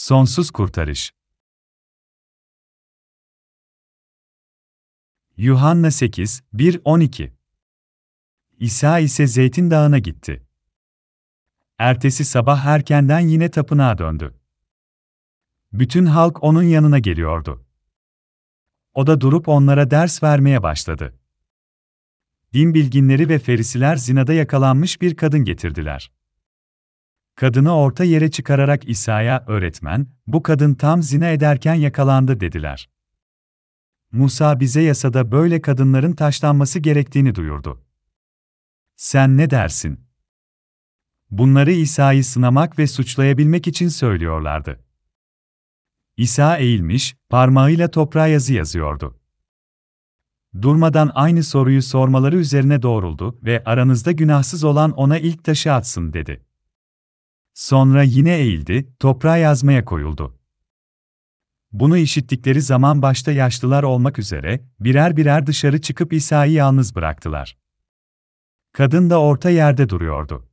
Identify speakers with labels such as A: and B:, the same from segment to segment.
A: Sonsuz kurtarış. Yuhanna 8, 1-12 İsa ise Zeytin Dağı'na gitti. Ertesi sabah erkenden yine tapınağa döndü. Bütün halk onun yanına geliyordu. O da durup onlara ders vermeye başladı. Din bilginleri ve ferisiler zinada yakalanmış bir kadın getirdiler. Kadını orta yere çıkararak İsa'ya, öğretmen, bu kadın tam zina ederken yakalandı dediler. Musa bize yasada böyle kadınların taşlanması gerektiğini duyurdu. Sen ne dersin? Bunları İsa'yı sınamak ve suçlayabilmek için söylüyorlardı. İsa eğilmiş, parmağıyla toprağa yazı yazıyordu. Durmadan aynı soruyu sormaları üzerine doğruldu ve aranızda günahsız olan ona ilk taşı atsın dedi. Sonra yine eğildi, toprağa yazmaya koyuldu. Bunu işittikleri zaman başta yaşlılar olmak üzere birer birer dışarı çıkıp İsa'yı yalnız bıraktılar. Kadın da orta yerde duruyordu.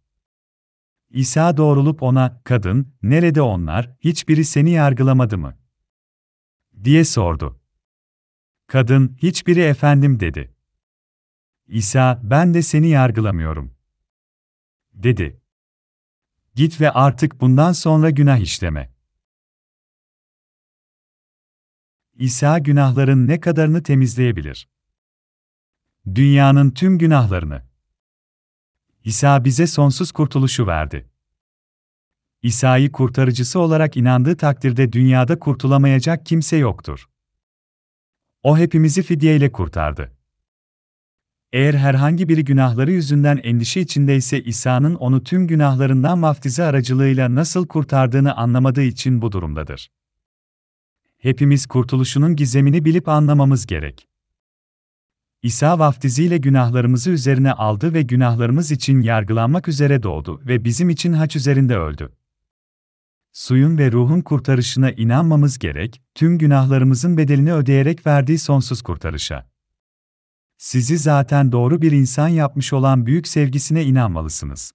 A: İsa doğrulup ona, kadın, nerede onlar, hiçbiri seni yargılamadı mı? diye sordu. Kadın, hiçbiri efendim dedi. İsa, ben de seni yargılamıyorum. Dedi. Git ve artık bundan sonra günah işleme. İsa günahların ne kadarını temizleyebilir? Dünyanın tüm günahlarını. İsa bize sonsuz kurtuluşu verdi. İsa'yı kurtarıcısı olarak inandığı takdirde dünyada kurtulamayacak kimse yoktur. O hepimizi fidyeyle kurtardı. Eğer herhangi biri günahları yüzünden endişe içindeyse İsa'nın onu tüm günahlarından vaftizi aracılığıyla nasıl kurtardığını anlamadığı için bu durumdadır. Hepimiz kurtuluşunun gizemini bilip anlamamız gerek. İsa vaftiziyle günahlarımızı üzerine aldı ve günahlarımız için yargılanmak üzere doğdu ve bizim için haç üzerinde öldü. Suyun ve ruhun kurtarışına inanmamız gerek, tüm günahlarımızın bedelini ödeyerek verdiği sonsuz kurtarışa. Sizi zaten doğru bir insan yapmış olan büyük sevgisine inanmalısınız.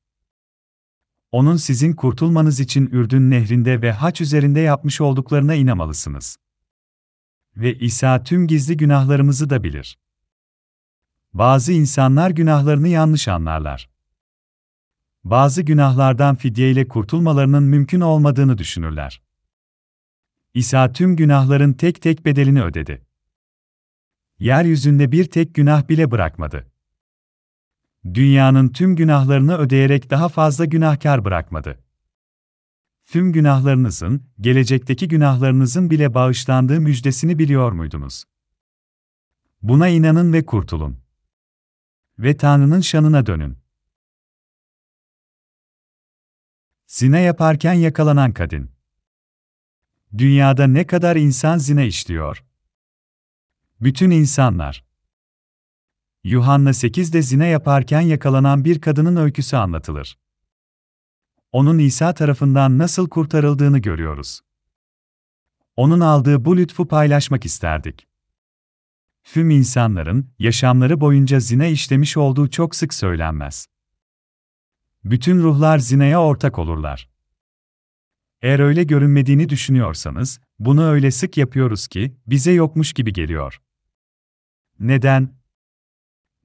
A: Onun sizin kurtulmanız için Ürdün nehrinde ve haç üzerinde yapmış olduklarına inanmalısınız. Ve İsa tüm gizli günahlarımızı da bilir. Bazı insanlar günahlarını yanlış anlarlar. Bazı günahlardan fidyeyle kurtulmalarının mümkün olmadığını düşünürler. İsa tüm günahların tek tek bedelini ödedi. Yeryüzünde bir tek günah bile bırakmadı. Dünyanın tüm günahlarını ödeyerek daha fazla günahkar bırakmadı. Tüm günahlarınızın, gelecekteki günahlarınızın bile bağışlandığı müjdesini biliyor muydunuz? Buna inanın ve kurtulun. Ve Tanrı'nın şanına dönün. Zina yaparken yakalanan kadın. Dünyada ne kadar insan zina işliyor? Bütün insanlar. Yuhanna 8'de zina yaparken yakalanan bir kadının öyküsü anlatılır. Onun İsa tarafından nasıl kurtarıldığını görüyoruz. Onun aldığı bu lütfu paylaşmak isterdik. Tüm insanların yaşamları boyunca zina işlemiş olduğu çok sık söylenmez. Bütün ruhlar zinaya ortak olurlar. Eğer öyle görünmediğini düşünüyorsanız, bunu öyle sık yapıyoruz ki bize yokmuş gibi geliyor. Neden?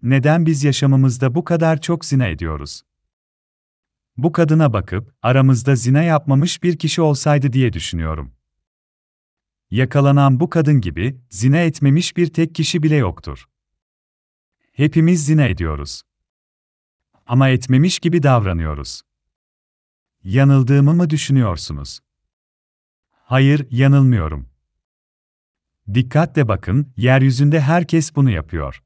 A: Neden biz yaşamımızda bu kadar çok zina ediyoruz? Bu kadına bakıp aramızda zina yapmamış bir kişi olsaydı diye düşünüyorum. Yakalanan bu kadın gibi zina etmemiş bir tek kişi bile yoktur. Hepimiz zina ediyoruz. Ama etmemiş gibi davranıyoruz. Yanıldığımı mı düşünüyorsunuz? Hayır, yanılmıyorum. Dikkatle bakın, yeryüzünde herkes bunu yapıyor.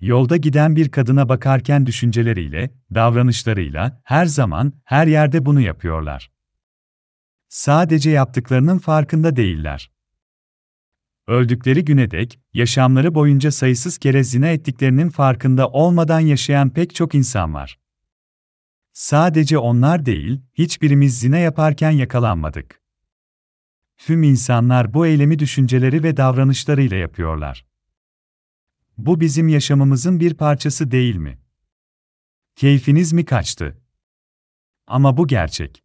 A: Yolda giden bir kadına bakarken düşünceleriyle, davranışlarıyla, her zaman, her yerde bunu yapıyorlar. Sadece yaptıklarının farkında değiller. Öldükleri güne dek, yaşamları boyunca sayısız kere zina ettiklerinin farkında olmadan yaşayan pek çok insan var. Sadece onlar değil, hiçbirimiz zina yaparken yakalanmadık. Tüm insanlar bu eylemi düşünceleri ve davranışlarıyla yapıyorlar. Bu bizim yaşamımızın bir parçası değil mi? Keyfiniz mi kaçtı? Ama bu gerçek.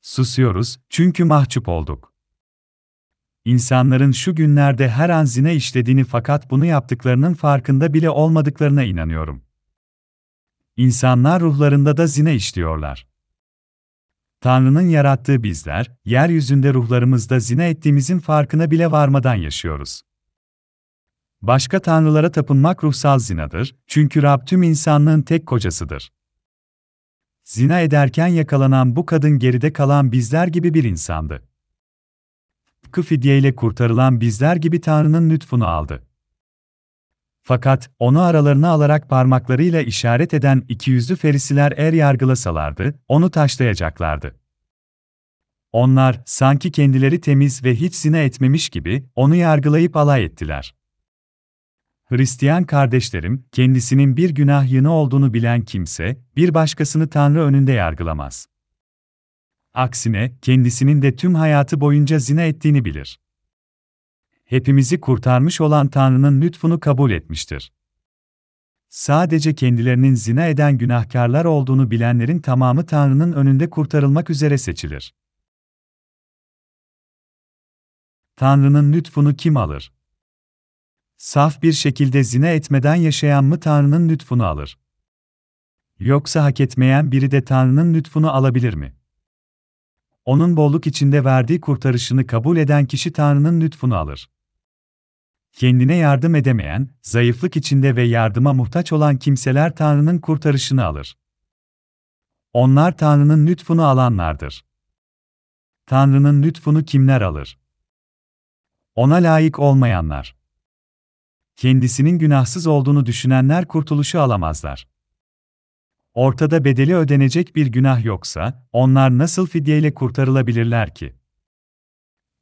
A: Susuyoruz çünkü mahcup olduk. İnsanların şu günlerde her an zina işlediğini fakat bunu yaptıklarının farkında bile olmadıklarına inanıyorum. İnsanlar ruhlarında da zina işliyorlar. Tanrı'nın yarattığı bizler, yeryüzünde ruhlarımızda zina ettiğimizin farkına bile varmadan yaşıyoruz. Başka tanrılara tapınmak ruhsal zinadır, çünkü Rab tüm insanlığın tek kocasıdır. Zina ederken yakalanan bu kadın geride kalan bizler gibi bir insandı. Tıpkı fidyeyle kurtarılan bizler gibi Tanrı'nın lütfunu aldı. Fakat onu aralarına alarak parmaklarıyla işaret eden iki yüzlü ferisiler er yargılasalardı, onu taşlayacaklardı. Onlar, sanki kendileri temiz ve hiç zina etmemiş gibi, onu yargılayıp alay ettiler. Hristiyan kardeşlerim, kendisinin bir günah yığını olduğunu bilen kimse, bir başkasını Tanrı önünde yargılamaz. Aksine, kendisinin de tüm hayatı boyunca zina ettiğini bilir. Hepimizi kurtarmış olan Tanrı'nın lütfunu kabul etmiştir. Sadece kendilerinin zina eden günahkarlar olduğunu bilenlerin tamamı Tanrı'nın önünde kurtarılmak üzere seçilir. Tanrı'nın lütfunu kim alır? Saf bir şekilde zina etmeden yaşayan mı Tanrı'nın lütfunu alır? Yoksa hak etmeyen biri de Tanrı'nın lütfunu alabilir mi? Onun bolluk içinde verdiği kurtarışını kabul eden kişi Tanrı'nın lütfunu alır. Kendine yardım edemeyen, zayıflık içinde ve yardıma muhtaç olan kimseler Tanrı'nın kurtarışını alır. Onlar Tanrı'nın lütfunu alanlardır. Tanrı'nın lütfunu kimler alır? Ona layık olmayanlar. Kendisinin günahsız olduğunu düşünenler kurtuluşu alamazlar. Ortada bedeli ödenecek bir günah yoksa, onlar nasıl fidyeyle kurtarılabilirler ki?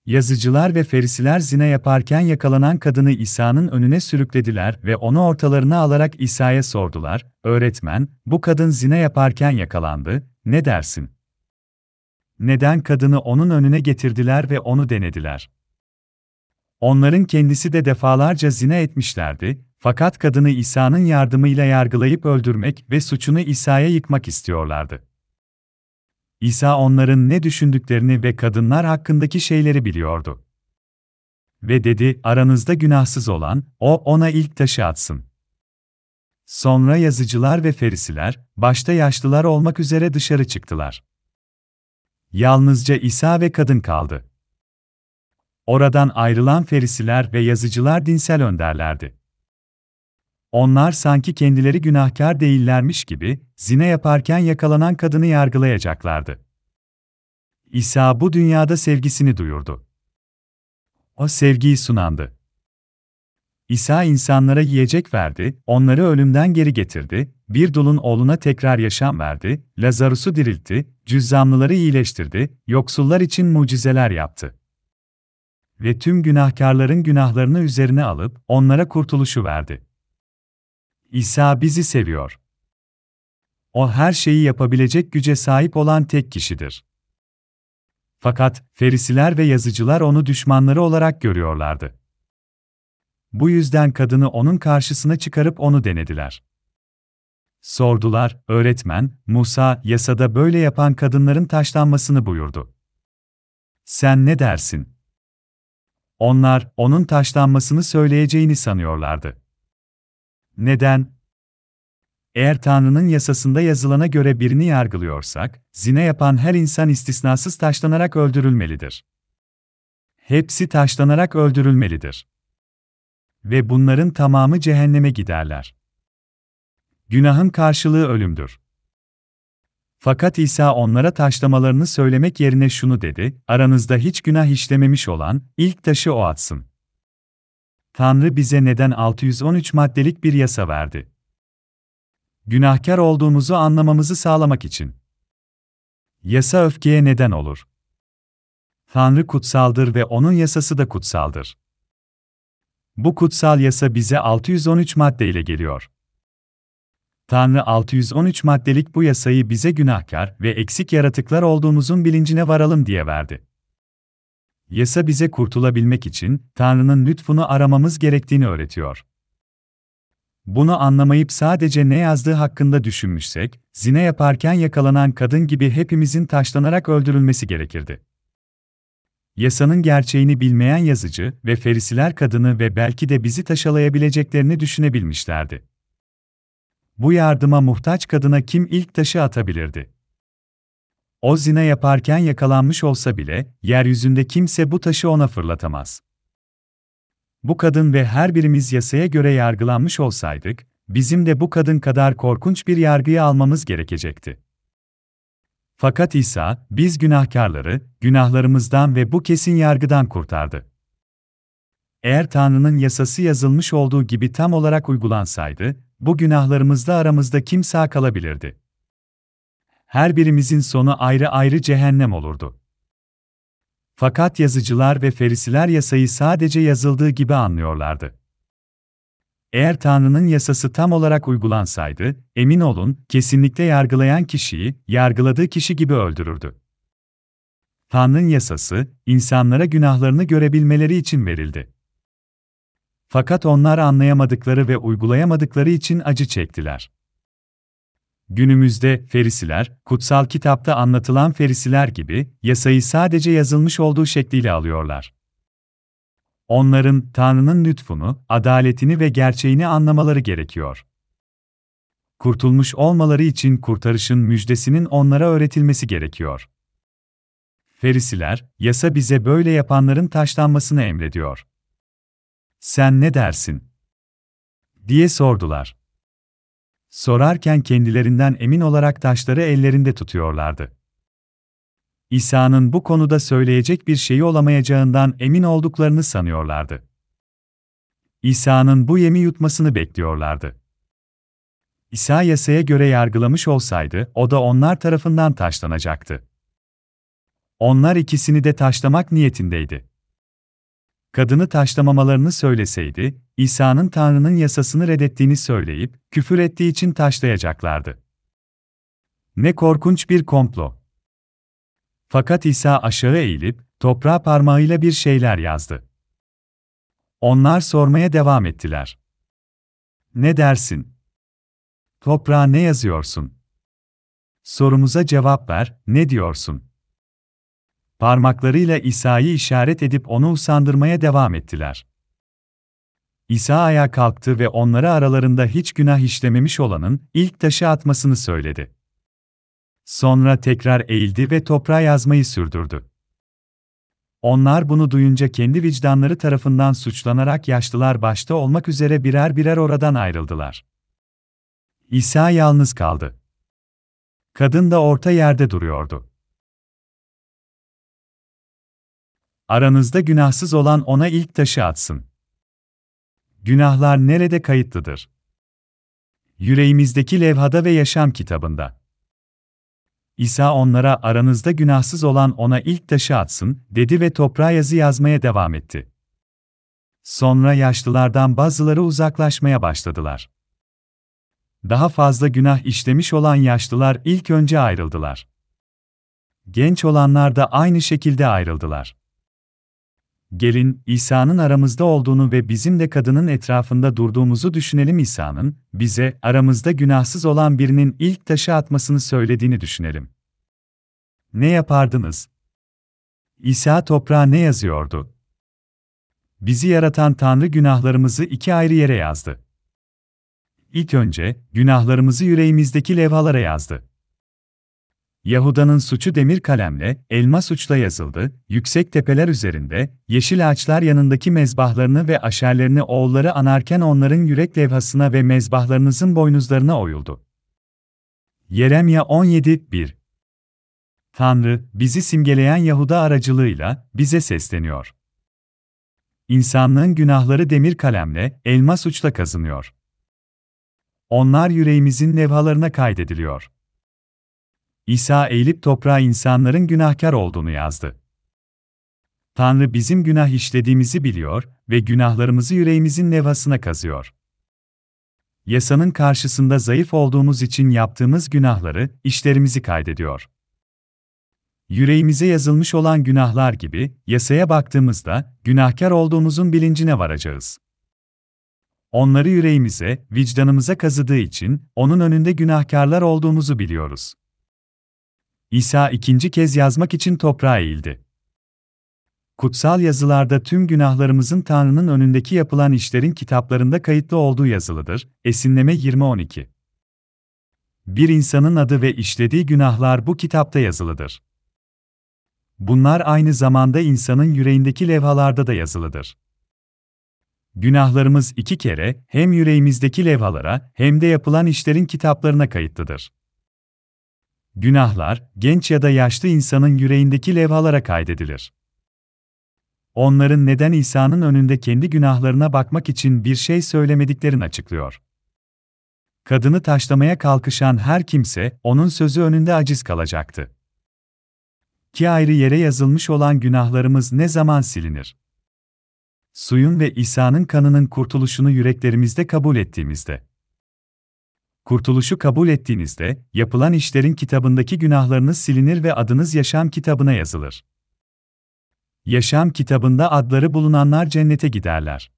A: Yazıcılar ve ferisiler zina yaparken yakalanan kadını İsa'nın önüne sürüklediler ve onu ortalarına alarak İsa'ya sordular, Öğretmen, bu kadın zina yaparken yakalandı, ne dersin? Neden kadını onun önüne getirdiler ve onu denediler? Onların kendisi de defalarca zina etmişlerdi, fakat kadını İsa'nın yardımıyla yargılayıp öldürmek ve suçunu İsa'ya yıkmak istiyorlardı. İsa onların ne düşündüklerini ve kadınlar hakkındaki şeyleri biliyordu. Ve dedi, aranızda günahsız olan, o ona ilk taşı atsın. Sonra yazıcılar ve ferisiler, başta yaşlılar olmak üzere dışarı çıktılar. Yalnızca İsa ve kadın kaldı. Oradan ayrılan ferisiler ve yazıcılar dinsel önderlerdi. Onlar sanki kendileri günahkar değillermiş gibi, zina yaparken yakalanan kadını yargılayacaklardı. İsa bu dünyada sevgisini duyurdu. O sevgiyi sunandı. İsa insanlara yiyecek verdi, onları ölümden geri getirdi, bir dulun oğluna tekrar yaşam verdi, Lazarus'u diriltti, cüzzamlıları iyileştirdi, yoksullar için mucizeler yaptı. Ve tüm günahkarların günahlarını üzerine alıp onlara kurtuluşu verdi. İsa bizi seviyor. O her şeyi yapabilecek güce sahip olan tek kişidir. Fakat ferisiler ve yazıcılar onu düşmanları olarak görüyorlardı. Bu yüzden kadını onun karşısına çıkarıp onu denediler. Sordular, öğretmen, Musa, yasada böyle yapan kadınların taşlanmasını buyurdu. Sen ne dersin? Onlar, onun taşlanmasını söyleyeceğini sanıyorlardı. Neden? Eğer Tanrı'nın yasasında yazılana göre birini yargılıyorsak, zine yapan her insan istisnasız taşlanarak öldürülmelidir. Hepsi taşlanarak öldürülmelidir. Ve bunların tamamı cehenneme giderler. Günahın karşılığı ölümdür. Fakat İsa onlara taşlamalarını söylemek yerine şunu dedi, aranızda hiç günah işlememiş olan, ilk taşı o atsın. Tanrı bize neden 613 maddelik bir yasa verdi? Günahkar olduğumuzu anlamamızı sağlamak için. Yasa öfkeye neden olur. Tanrı kutsaldır ve onun yasası da kutsaldır. Bu kutsal yasa bize 613 madde ile geliyor. Tanrı 613 maddelik bu yasayı bize günahkar ve eksik yaratıklar olduğumuzun bilincine varalım diye verdi. Yasa bize kurtulabilmek için Tanrı'nın lütfunu aramamız gerektiğini öğretiyor. Bunu anlamayıp sadece ne yazdığı hakkında düşünmüşsek, zina yaparken yakalanan kadın gibi hepimizin taşlanarak öldürülmesi gerekirdi. Yasanın gerçeğini bilmeyen yazıcı ve ferisiler kadını ve belki de bizi taşalayabileceklerini düşünebilmişlerdi. Bu yardıma muhtaç kadına kim ilk taşı atabilirdi? O zina yaparken yakalanmış olsa bile, yeryüzünde kimse bu taşı ona fırlatamaz. Bu kadın ve her birimiz yasaya göre yargılanmış olsaydık, bizim de bu kadın kadar korkunç bir yargıyı almamız gerekecekti. Fakat İsa, biz günahkarları, günahlarımızdan ve bu kesin yargıdan kurtardı. Eğer Tanrı'nın yasası yazılmış olduğu gibi tam olarak uygulansaydı, bu günahlarımızda aramızda kim sağ kalabilirdi? Her birimizin sonu ayrı ayrı cehennem olurdu. Fakat yazıcılar ve ferisiler yasayı sadece yazıldığı gibi anlıyorlardı. Eğer Tanrı'nın yasası tam olarak uygulansaydı, emin olun, kesinlikle yargılayan kişiyi, yargıladığı kişi gibi öldürürdü. Tanrı'nın yasası, insanlara günahlarını görebilmeleri için verildi. Fakat onlar anlayamadıkları ve uygulayamadıkları için acı çektiler. Günümüzde ferisiler, kutsal kitapta anlatılan ferisiler gibi yasayı sadece yazılmış olduğu şekliyle alıyorlar. Onların Tanrı'nın lütfunu, adaletini ve gerçeğini anlamaları gerekiyor. Kurtulmuş olmaları için kurtarışın müjdesinin onlara öğretilmesi gerekiyor. Ferisiler, yasa bize böyle yapanların taşlanmasını emrediyor. Sen ne dersin? diye sordular. Sorarken kendilerinden emin olarak taşları ellerinde tutuyorlardı. İsa'nın bu konuda söyleyecek bir şeyi olamayacağından emin olduklarını sanıyorlardı. İsa'nın bu yemi yutmasını bekliyorlardı. İsa yasaya göre yargılamış olsaydı, o da onlar tarafından taşlanacaktı. Onlar ikisini de taşlamak niyetindeydi. Kadını taşlamamalarını söyleseydi, İsa'nın Tanrı'nın yasasını reddettiğini söyleyip, küfür ettiği için taşlayacaklardı. Ne korkunç bir komplo. Fakat İsa aşağı eğilip, toprağa parmağıyla bir şeyler yazdı. Onlar sormaya devam ettiler. Ne dersin? Toprağa ne yazıyorsun? Sorumuza cevap ver, ne diyorsun? Parmaklarıyla İsa'yı işaret edip onu usandırmaya devam ettiler. İsa ayağa kalktı ve onlara aralarında hiç günah işlememiş olanın ilk taşı atmasını söyledi. Sonra tekrar eğildi ve toprağa yazmayı sürdürdü. Onlar bunu duyunca kendi vicdanları tarafından suçlanarak yaşlılar başta olmak üzere birer birer oradan ayrıldılar. İsa yalnız kaldı. Kadın da orta yerde duruyordu. Aranızda günahsız olan ona ilk taşı atsın. Günahlar nerede kayıtlıdır? Yüreğimizdeki levhada ve yaşam kitabında. İsa onlara aranızda günahsız olan ona ilk taşı atsın, dedi ve toprağa yazı yazmaya devam etti. Sonra yaşlılardan bazıları uzaklaşmaya başladılar. Daha fazla günah işlemiş olan yaşlılar ilk önce ayrıldılar. Genç olanlar da aynı şekilde ayrıldılar. Gelin, İsa'nın aramızda olduğunu ve bizim de kadının etrafında durduğumuzu düşünelim İsa'nın, bize, aramızda günahsız olan birinin ilk taşı atmasını söylediğini düşünelim. Ne yapardınız? İsa toprağa ne yazıyordu? Bizi yaratan Tanrı günahlarımızı iki ayrı yere yazdı. İlk önce, günahlarımızı yüreğimizdeki levhalara yazdı. Yahuda'nın suçu demir kalemle, elmas uçla yazıldı, yüksek tepeler üzerinde, yeşil ağaçlar yanındaki mezbahlarını ve aşerlerini oğulları anarken onların yürek levhasına ve mezbahlarınızın boynuzlarına oyuldu. Yeremya 17.1 Tanrı, bizi simgeleyen Yahuda aracılığıyla, bize sesleniyor. İnsanlığın günahları demir kalemle, elmas uçla kazınıyor. Onlar yüreğimizin levhalarına kaydediliyor. İsa eğilip toprağa insanların günahkar olduğunu yazdı. Tanrı bizim günah işlediğimizi biliyor ve günahlarımızı yüreğimizin levhasına kazıyor. Yasanın karşısında zayıf olduğumuz için yaptığımız günahları, işlerimizi kaydediyor. Yüreğimize yazılmış olan günahlar gibi, yasaya baktığımızda, günahkar olduğumuzun bilincine varacağız. Onları yüreğimize, vicdanımıza kazıdığı için, onun önünde günahkarlar olduğumuzu biliyoruz. İsa ikinci kez yazmak için toprağa eğildi. Kutsal yazılarda tüm günahlarımızın Tanrı'nın önündeki yapılan işlerin kitaplarında kayıtlı olduğu yazılıdır. Esinleme 20-12 Bir insanın adı ve işlediği günahlar bu kitapta yazılıdır. Bunlar aynı zamanda insanın yüreğindeki levhalarda da yazılıdır. Günahlarımız iki kere hem yüreğimizdeki levhalara hem de yapılan işlerin kitaplarına kayıtlıdır. Günahlar, genç ya da yaşlı insanın yüreğindeki levhalara kaydedilir. Onların neden İsa'nın önünde kendi günahlarına bakmak için bir şey söylemediklerini açıklıyor. Kadını taşlamaya kalkışan her kimse, onun sözü önünde aciz kalacaktı. Ki ayrı yere yazılmış olan günahlarımız ne zaman silinir? Suyun ve İsa'nın kanının kurtuluşunu yüreklerimizde kabul ettiğimizde. Kurtuluşu kabul ettiğinizde, yapılan işlerin kitabındaki günahlarınız silinir ve adınız yaşam kitabına yazılır. Yaşam kitabında adları bulunanlar cennete giderler.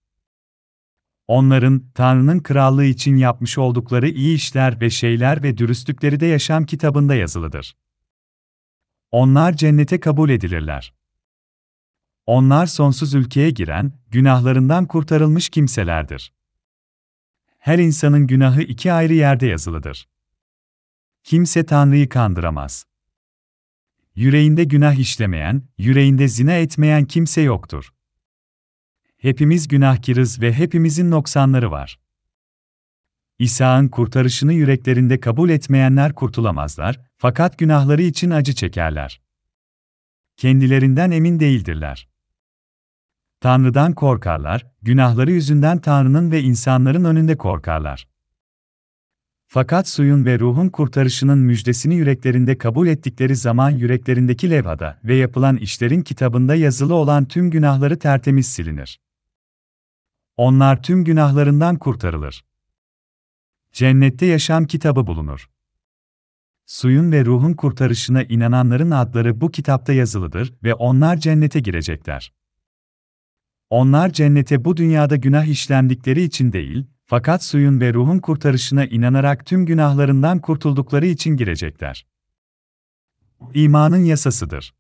A: Onların, Tanrı'nın krallığı için yapmış oldukları iyi işler ve şeyler ve dürüstlükleri de yaşam kitabında yazılıdır. Onlar cennete kabul edilirler. Onlar sonsuz ülkeye giren, günahlarından kurtarılmış kimselerdir. Her insanın günahı iki ayrı yerde yazılıdır. Kimse Tanrı'yı kandıramaz. Yüreğinde günah işlemeyen, yüreğinde zina etmeyen kimse yoktur. Hepimiz günahkirız ve hepimizin noksanları var. İsa'nın kurtarışını yüreklerinde kabul etmeyenler kurtulamazlar, fakat günahları için acı çekerler. Kendilerinden emin değildirler. Tanrı'dan korkarlar, günahları yüzünden Tanrı'nın ve insanların önünde korkarlar. Fakat suyun ve ruhun kurtarışının müjdesini yüreklerinde kabul ettikleri zaman yüreklerindeki levhada ve yapılan işlerin kitabında yazılı olan tüm günahları tertemiz silinir. Onlar tüm günahlarından kurtarılır. Cennette yaşam kitabı bulunur. Suyun ve ruhun kurtarışına inananların adları bu kitapta yazılıdır ve onlar cennete girecekler. Onlar cennete bu dünyada günah işlendikleri için değil, fakat suyun ve ruhun kurtarışına inanarak tüm günahlarından kurtuldukları için girecekler. İmanın yasasıdır.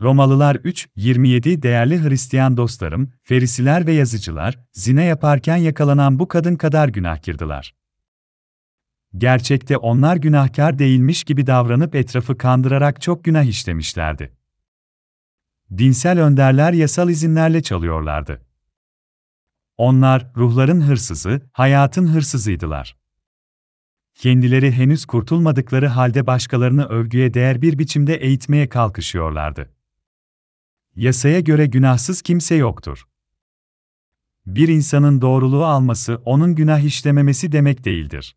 A: Romalılar 3:27 Değerli Hristiyan dostlarım, Ferisiler ve yazıcılar, zine yaparken yakalanan bu kadın kadar günahkirdiler. Gerçekte onlar günahkar değilmiş gibi davranıp etrafı kandırarak çok günah işlemişlerdi. Dinsel önderler yasal izinlerle çalıyorlardı. Onlar, ruhların hırsızı, hayatın hırsızıydılar. Kendileri henüz kurtulmadıkları halde başkalarını övgüye değer bir biçimde eğitmeye kalkışıyorlardı. Yasaya göre günahsız kimse yoktur. Bir insanın doğruluğu alması onun günah işlememesi demek değildir.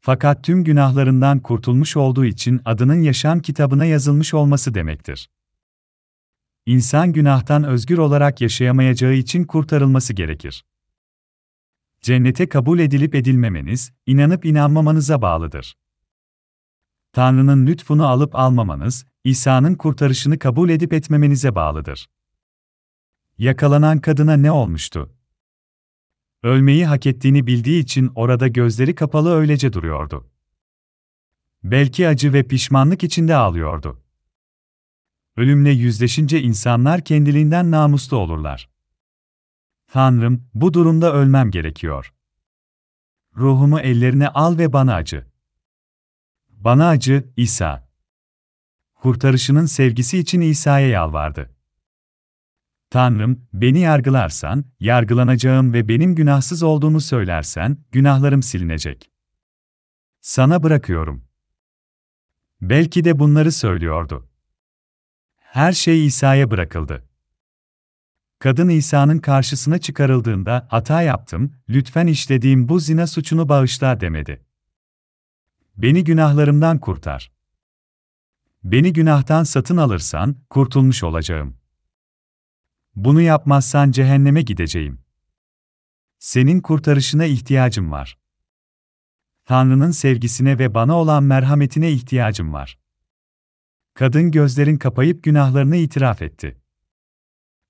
A: Fakat tüm günahlarından kurtulmuş olduğu için adının yaşam kitabına yazılmış olması demektir. İnsan günahtan özgür olarak yaşayamayacağı için kurtarılması gerekir. Cennete kabul edilip edilmemeniz, inanıp inanmamanıza bağlıdır. Tanrı'nın lütfunu alıp almamanız, İsa'nın kurtarışını kabul edip etmemenize bağlıdır. Yakalanan kadına ne olmuştu? Ölmeyi hak ettiğini bildiği için orada gözleri kapalı öylece duruyordu. Belki acı ve pişmanlık içinde ağlıyordu. Ölümle yüzleşince insanlar kendiliğinden namuslu olurlar. Tanrım, bu durumda ölmem gerekiyor. Ruhumu ellerine al ve bana acı. Bana acı, İsa. Kurtarışının sevgisi için İsa'ya yalvardı. Tanrım, beni yargılarsan, yargılanacağım ve benim günahsız olduğumu söylersen, günahlarım silinecek. Sana bırakıyorum. Belki de bunları söylüyordu. Her şey İsa'ya bırakıldı. Kadın İsa'nın karşısına çıkarıldığında, hata yaptım, lütfen işlediğim bu zina suçunu bağışla demedi. Beni günahlarımdan kurtar. Beni günahtan satın alırsan, kurtulmuş olacağım. Bunu yapmazsan cehenneme gideceğim. Senin kurtarışına ihtiyacım var. Tanrı'nın sevgisine ve bana olan merhametine ihtiyacım var. Kadın gözlerin kapayıp günahlarını itiraf etti.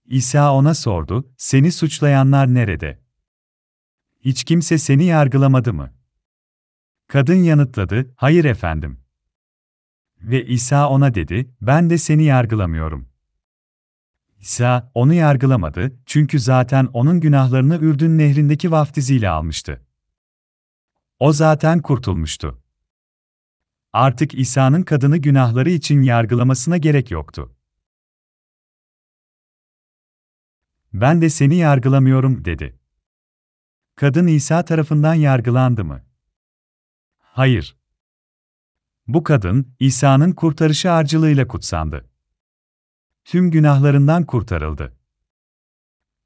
A: İsa ona sordu, seni suçlayanlar nerede? Hiç kimse seni yargılamadı mı? Kadın yanıtladı, hayır efendim. Ve İsa ona dedi, ben de seni yargılamıyorum. İsa, onu yargılamadı, çünkü zaten onun günahlarını Ürdün nehrindeki vaftiziyle almıştı. O zaten kurtulmuştu. Artık İsa'nın kadını günahları için yargılamasına gerek yoktu. Ben de seni yargılamıyorum, dedi. Kadın İsa tarafından yargılandı mı? Hayır. Bu kadın, İsa'nın kurtarışı aracılığıyla kutsandı. Tüm günahlarından kurtarıldı.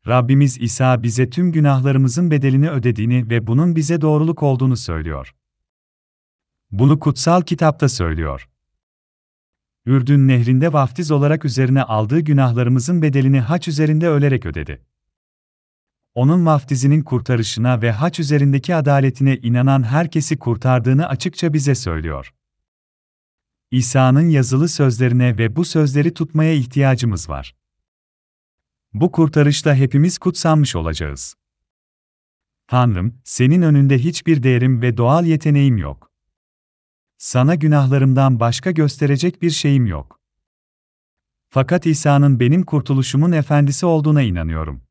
A: Rabbimiz İsa bize tüm günahlarımızın bedelini ödediğini ve bunun bize doğruluk olduğunu söylüyor. Bunu kutsal kitapta söylüyor. Ürdün nehrinde vaftiz olarak üzerine aldığı günahlarımızın bedelini haç üzerinde ölerek ödedi. Onun vaftizinin kurtarışına ve haç üzerindeki adaletine inanan herkesi kurtardığını açıkça bize söylüyor. İsa'nın yazılı sözlerine ve bu sözleri tutmaya ihtiyacımız var. Bu kurtarışta hepimiz kutsanmış olacağız. Tanrım, senin önünde hiçbir değerim ve doğal yeteneğim yok. Sana günahlarımdan başka gösterecek bir şeyim yok. Fakat İsa'nın benim kurtuluşumun efendisi olduğuna inanıyorum.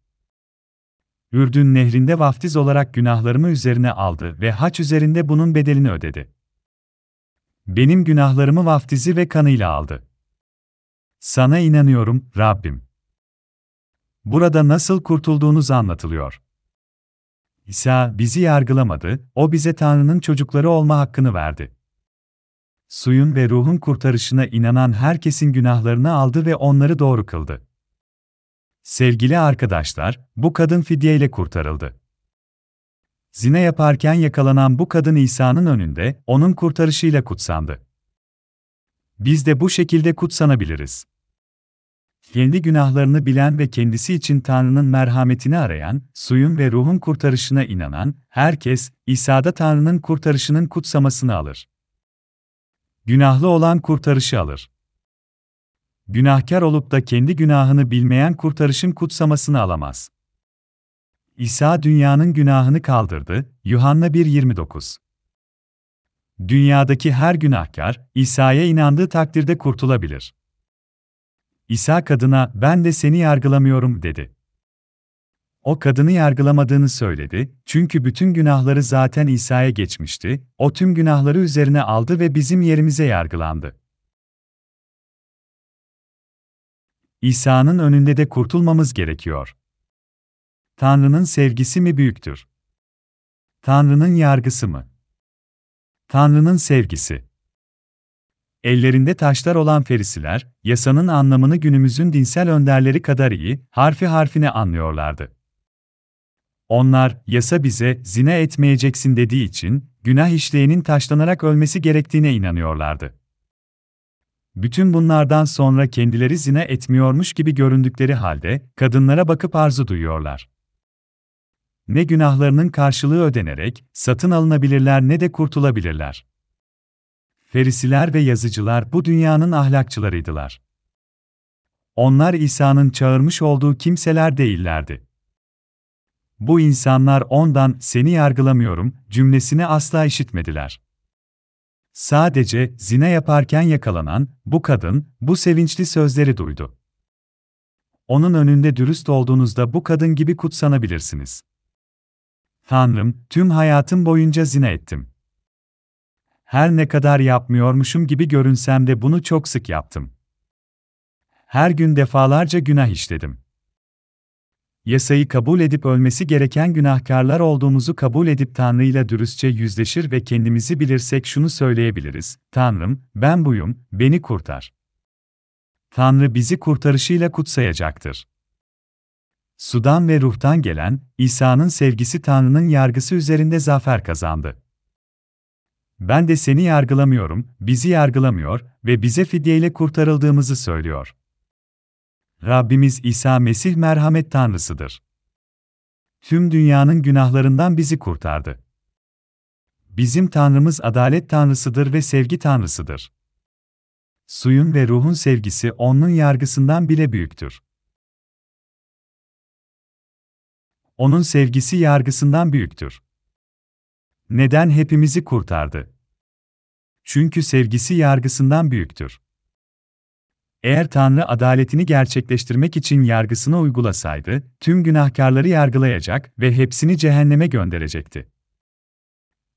A: Ürdün nehrinde vaftiz olarak günahlarımı üzerine aldı ve haç üzerinde bunun bedelini ödedi. Benim günahlarımı vaftizi ve kanıyla aldı. Sana inanıyorum, Rabbim. Burada nasıl kurtulduğunuz anlatılıyor. İsa bizi yargılamadı, o bize Tanrı'nın çocukları olma hakkını verdi. Suyun ve ruhun kurtarışına inanan herkesin günahlarını aldı ve onları doğru kıldı. Sevgili arkadaşlar, bu kadın fidyeyle kurtarıldı. Zina yaparken yakalanan bu kadın İsa'nın önünde, onun kurtarışıyla kutsandı. Biz de bu şekilde kutsanabiliriz. Kendi günahlarını bilen ve kendisi için Tanrı'nın merhametini arayan, suyun ve ruhun kurtarışına inanan, herkes, İsa'da Tanrı'nın kurtarışının kutsamasını alır. Günahlı olan kurtarışı alır. Günahkar olup da kendi günahını bilmeyen kurtarışın kutsamasını alamaz. İsa dünyanın günahını kaldırdı. Yuhanna 1.29 Dünyadaki her günahkar, İsa'ya inandığı takdirde kurtulabilir. İsa kadına, ben de seni yargılamıyorum, dedi. O kadını yargılamadığını söyledi, çünkü bütün günahları zaten İsa'ya geçmişti, o tüm günahları üzerine aldı ve bizim yerimize yargılandı. İsa'nın önünde de kurtulmamız gerekiyor. Tanrı'nın sevgisi mi büyüktür? Tanrı'nın yargısı mı? Tanrı'nın sevgisi. Ellerinde taşlar olan ferisiler, yasanın anlamını günümüzün dinsel önderleri kadar iyi, harfi harfine anlıyorlardı. Onlar, yasa bize zina etmeyeceksin dediği için, günah işleyenin taşlanarak ölmesi gerektiğine inanıyorlardı. Bütün bunlardan sonra kendileri zina etmiyormuş gibi göründükleri halde, kadınlara bakıp arzu duyuyorlar. Ne günahlarının karşılığı ödenerek, satın alınabilirler ne de kurtulabilirler. Ferisiler ve yazıcılar bu dünyanın ahlakçılarıydılar. Onlar İsa'nın çağırmış olduğu kimseler değillerdi. Bu insanlar ondan seni yargılamıyorum cümlesini asla işitmediler. Sadece zina yaparken yakalanan bu kadın bu sevinçli sözleri duydu. Onun önünde dürüst olduğunuzda bu kadın gibi kutsanabilirsiniz. Tanrım, tüm hayatım boyunca zina ettim. Her ne kadar yapmıyormuşum gibi görünsem de bunu çok sık yaptım. Her gün defalarca günah işledim. Yasayı kabul edip ölmesi gereken günahkarlar olduğumuzu kabul edip Tanrı ile dürüstçe yüzleşir ve kendimizi bilirsek şunu söyleyebiliriz: Tanrım, ben buyum, beni kurtar. Tanrı bizi kurtarışıyla kutsayacaktır. Sudan ve ruhtan gelen, İsa'nın sevgisi Tanrı'nın yargısı üzerinde zafer kazandı. Ben de seni yargılamıyorum, bizi yargılamıyor ve bize fidyeyle kurtarıldığımızı söylüyor. Rabbimiz İsa Mesih merhamet Tanrısıdır. Tüm dünyanın günahlarından bizi kurtardı. Bizim Tanrımız adalet Tanrısıdır ve sevgi Tanrısıdır. Suyun ve ruhun sevgisi onun yargısından bile büyüktür. onun sevgisi yargısından büyüktür. Neden hepimizi kurtardı? Çünkü sevgisi yargısından büyüktür. Eğer Tanrı adaletini gerçekleştirmek için yargısını uygulasaydı, tüm günahkarları yargılayacak ve hepsini cehenneme gönderecekti.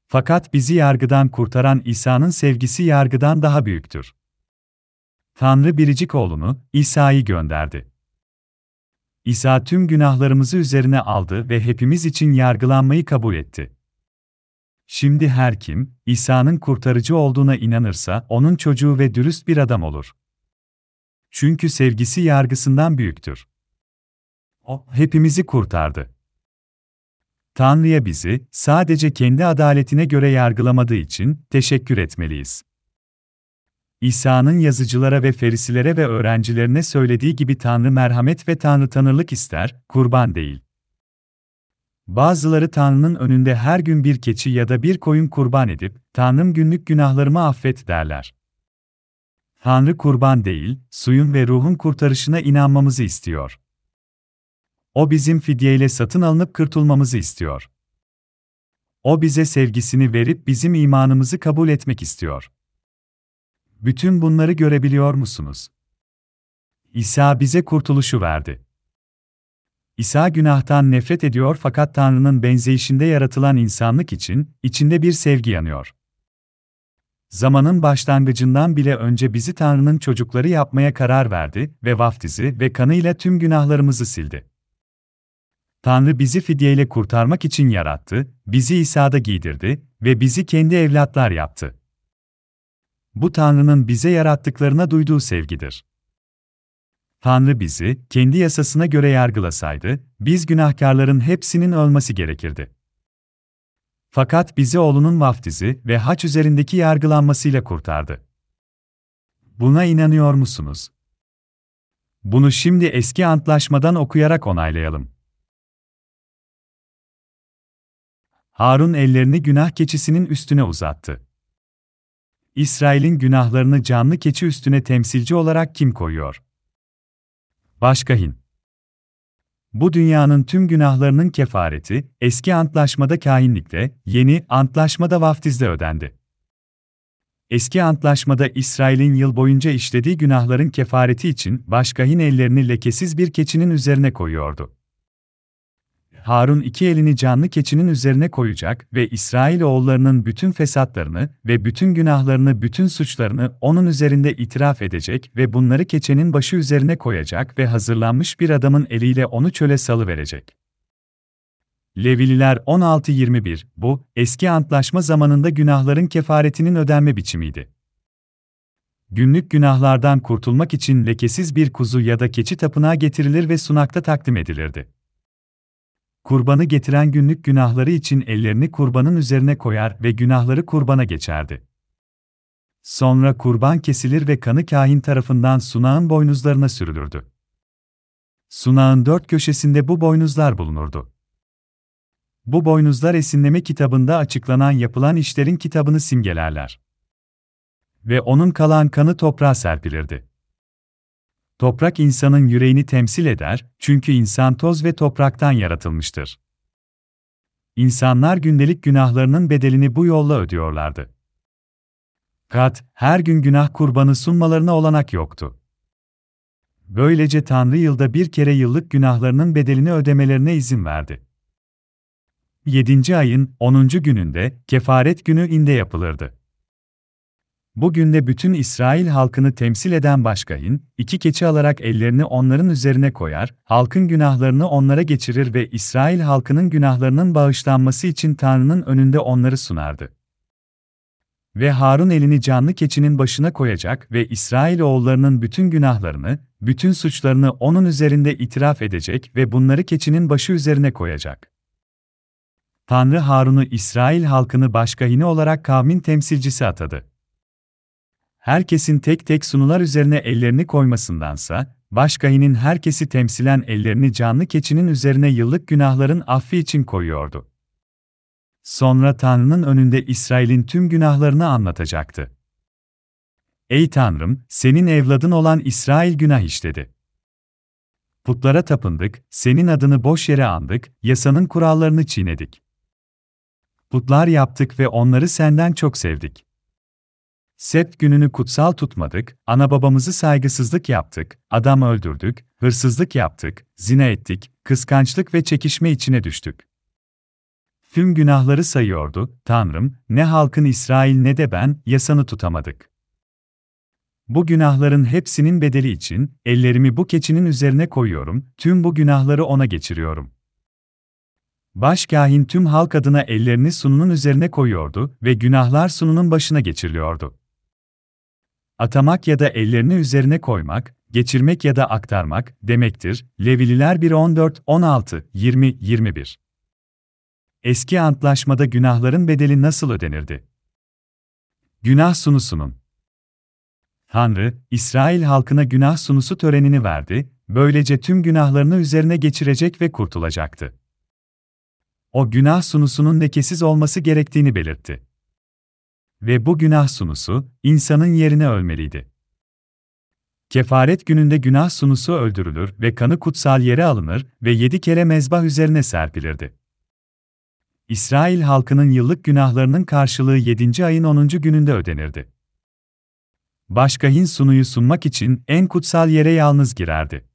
A: Fakat bizi yargıdan kurtaran İsa'nın sevgisi yargıdan daha büyüktür. Tanrı biricik oğlunu, İsa'yı gönderdi. İsa tüm günahlarımızı üzerine aldı ve hepimiz için yargılanmayı kabul etti. Şimdi her kim, İsa'nın kurtarıcı olduğuna inanırsa, onun çocuğu ve dürüst bir adam olur. Çünkü sevgisi yargısından büyüktür. O, hepimizi kurtardı. Tanrı'ya bizi, sadece kendi adaletine göre yargılamadığı için, teşekkür etmeliyiz. İsa'nın yazıcılara ve ferisilere ve öğrencilerine söylediği gibi Tanrı merhamet ve Tanrı tanırlık ister, kurban değil. Bazıları Tanrı'nın önünde her gün bir keçi ya da bir koyun kurban edip, Tanrım günlük günahlarımı affet derler. Tanrı kurban değil, suyun ve ruhun kurtarışına inanmamızı istiyor. O bizim fidyeyle satın alınıp kırtulmamızı istiyor. O bize sevgisini verip bizim imanımızı kabul etmek istiyor. Bütün bunları görebiliyor musunuz? İsa bize kurtuluşu verdi. İsa günahtan nefret ediyor fakat Tanrı'nın benzeyişinde yaratılan insanlık için içinde bir sevgi yanıyor. Zamanın başlangıcından bile önce bizi Tanrı'nın çocukları yapmaya karar verdi ve vaftizi ve kanıyla tüm günahlarımızı sildi. Tanrı bizi fidyeyle kurtarmak için yarattı, bizi İsa'da giydirdi ve bizi kendi evlatlar yaptı. Bu Tanrı'nın bize yarattıklarına duyduğu sevgidir. Tanrı bizi, kendi yasasına göre yargılasaydı, biz günahkarların hepsinin ölmesi gerekirdi. Fakat bizi oğlunun vaftizi ve haç üzerindeki yargılanmasıyla kurtardı. Buna inanıyor musunuz? Bunu şimdi eski antlaşmadan okuyarak onaylayalım. Harun ellerini günah keçisinin üstüne uzattı. İsrail'in günahlarını canlı keçi üstüne temsilci olarak kim koyuyor? Başkahin. Bu dünyanın tüm günahlarının kefareti, eski antlaşmada kahinlikte, yeni antlaşmada vaftizde ödendi. Eski antlaşmada İsrail'in yıl boyunca işlediği günahların kefareti için başkahin ellerini lekesiz bir keçinin üzerine koyuyordu. Harun iki elini canlı keçinin üzerine koyacak ve İsrail oğullarının bütün fesatlarını ve bütün günahlarını, bütün suçlarını onun üzerinde itiraf edecek ve bunları keçenin başı üzerine koyacak ve hazırlanmış bir adamın eliyle onu çöle salıverecek. Levililer 16-21, bu, eski antlaşma zamanında günahların kefaretinin ödenme biçimiydi. Günlük günahlardan kurtulmak için lekesiz bir kuzu ya da keçi tapınağa getirilir ve sunakta takdim edilirdi. Kurbanı getiren günlük günahları için ellerini kurbanın üzerine koyar ve günahları kurbana geçerdi. Sonra kurban kesilir ve kanı kahin tarafından sunağın boynuzlarına sürülürdü. Sunağın dört köşesinde bu boynuzlar bulunurdu. Bu boynuzlar esinleme kitabında açıklanan yapılan işlerin kitabını simgelerler. Ve onun kalan kanı toprağa serpilirdi. Toprak insanın yüreğini temsil eder, çünkü insan toz ve topraktan yaratılmıştır. İnsanlar gündelik günahlarının bedelini bu yolla ödüyorlardı. Kat, her gün günah kurbanı sunmalarına olanak yoktu. Böylece Tanrı yılda bir kere yıllık günahlarının bedelini ödemelerine izin verdi. 7. ayın 10. gününde kefaret günü inde yapılırdı. Bugün de bütün İsrail halkını temsil eden başkayın, iki keçi alarak ellerini onların üzerine koyar, halkın günahlarını onlara geçirir ve İsrail halkının günahlarının bağışlanması için Tanrı'nın önünde onları sunardı. Ve Harun elini canlı keçinin başına koyacak ve İsrail oğullarının bütün günahlarını, bütün suçlarını onun üzerinde itiraf edecek ve bunları keçinin başı üzerine koyacak. Tanrı Harun'u İsrail halkını başkahini olarak kavmin temsilcisi atadı herkesin tek tek sunular üzerine ellerini koymasındansa, başkahinin herkesi temsilen ellerini canlı keçinin üzerine yıllık günahların affi için koyuyordu. Sonra Tanrı'nın önünde İsrail'in tüm günahlarını anlatacaktı. Ey Tanrım, senin evladın olan İsrail günah işledi. Putlara tapındık, senin adını boş yere andık, yasanın kurallarını çiğnedik. Putlar yaptık ve onları senden çok sevdik. Sept gününü kutsal tutmadık, ana babamızı saygısızlık yaptık, adam öldürdük, hırsızlık yaptık, zina ettik, kıskançlık ve çekişme içine düştük. Tüm günahları sayıyordu, Tanrım, ne halkın İsrail ne de ben, yasanı tutamadık. Bu günahların hepsinin bedeli için, ellerimi bu keçinin üzerine koyuyorum, tüm bu günahları ona geçiriyorum. Başkahin tüm halk adına ellerini sununun üzerine koyuyordu ve günahlar sununun başına geçiriliyordu. Atamak ya da ellerini üzerine koymak, geçirmek ya da aktarmak demektir. Levililer 1 14, 16, 20, 21. Eski antlaşmada günahların bedeli nasıl ödenirdi? Günah sunusunun. Tanrı, İsrail halkına günah sunusu törenini verdi, böylece tüm günahlarını üzerine geçirecek ve kurtulacaktı. O günah sunusunun lekesiz olması gerektiğini belirtti. Ve bu günah sunusu, insanın yerine ölmeliydi. Kefaret gününde günah sunusu öldürülür ve kanı kutsal yere alınır ve yedi kere mezbah üzerine serpilirdi. İsrail halkının yıllık günahlarının karşılığı 7. ayın 10. gününde ödenirdi. Başkahin sunuyu sunmak için en kutsal yere yalnız girerdi.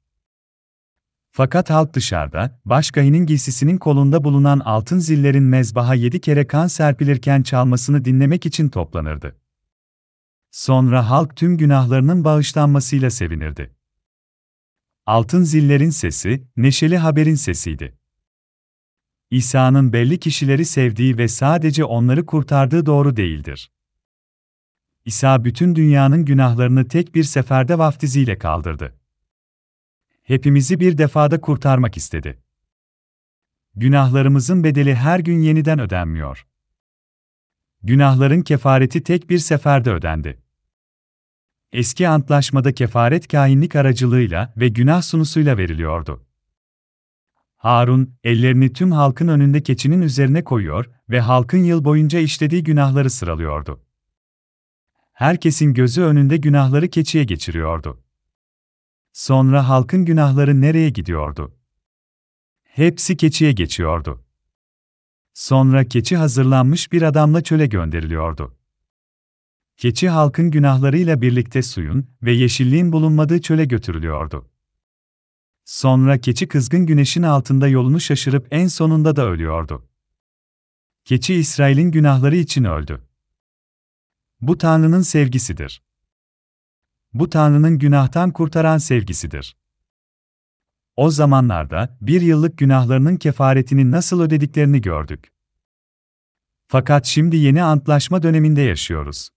A: Fakat halk dışarıda, başkahinin giysisinin kolunda bulunan altın zillerin mezbaha yedi kere kan serpilirken çalmasını dinlemek için toplanırdı. Sonra halk tüm günahlarının bağışlanmasıyla sevinirdi. Altın zillerin sesi, neşeli haberin sesiydi. İsa'nın belli kişileri sevdiği ve sadece onları kurtardığı doğru değildir. İsa bütün dünyanın günahlarını tek bir seferde vaftiziyle kaldırdı. Hepimizi bir defada kurtarmak istedi. Günahlarımızın bedeli her gün yeniden ödenmiyor. Günahların kefareti tek bir seferde ödendi. Eski antlaşmada kefaret kahinlik aracılığıyla ve günah sunusuyla veriliyordu. Harun, ellerini tüm halkın önünde keçinin üzerine koyuyor ve halkın yıl boyunca işlediği günahları sıralıyordu. Herkesin gözü önünde günahları keçiye geçiriyordu. Sonra halkın günahları nereye gidiyordu? Hepsi keçiye geçiyordu. Sonra keçi hazırlanmış bir adamla çöle gönderiliyordu. Keçi halkın günahlarıyla birlikte suyun ve yeşilliğin bulunmadığı çöle götürülüyordu. Sonra keçi kızgın güneşin altında yolunu şaşırıp en sonunda da ölüyordu. Keçi İsrail'in günahları için öldü. Bu Tanrı'nın sevgisidir. Bu Tanrı'nın günahtan kurtaran sevgisidir. O zamanlarda bir yıllık günahlarının kefaretini nasıl ödediklerini gördük. Fakat şimdi yeni antlaşma döneminde yaşıyoruz.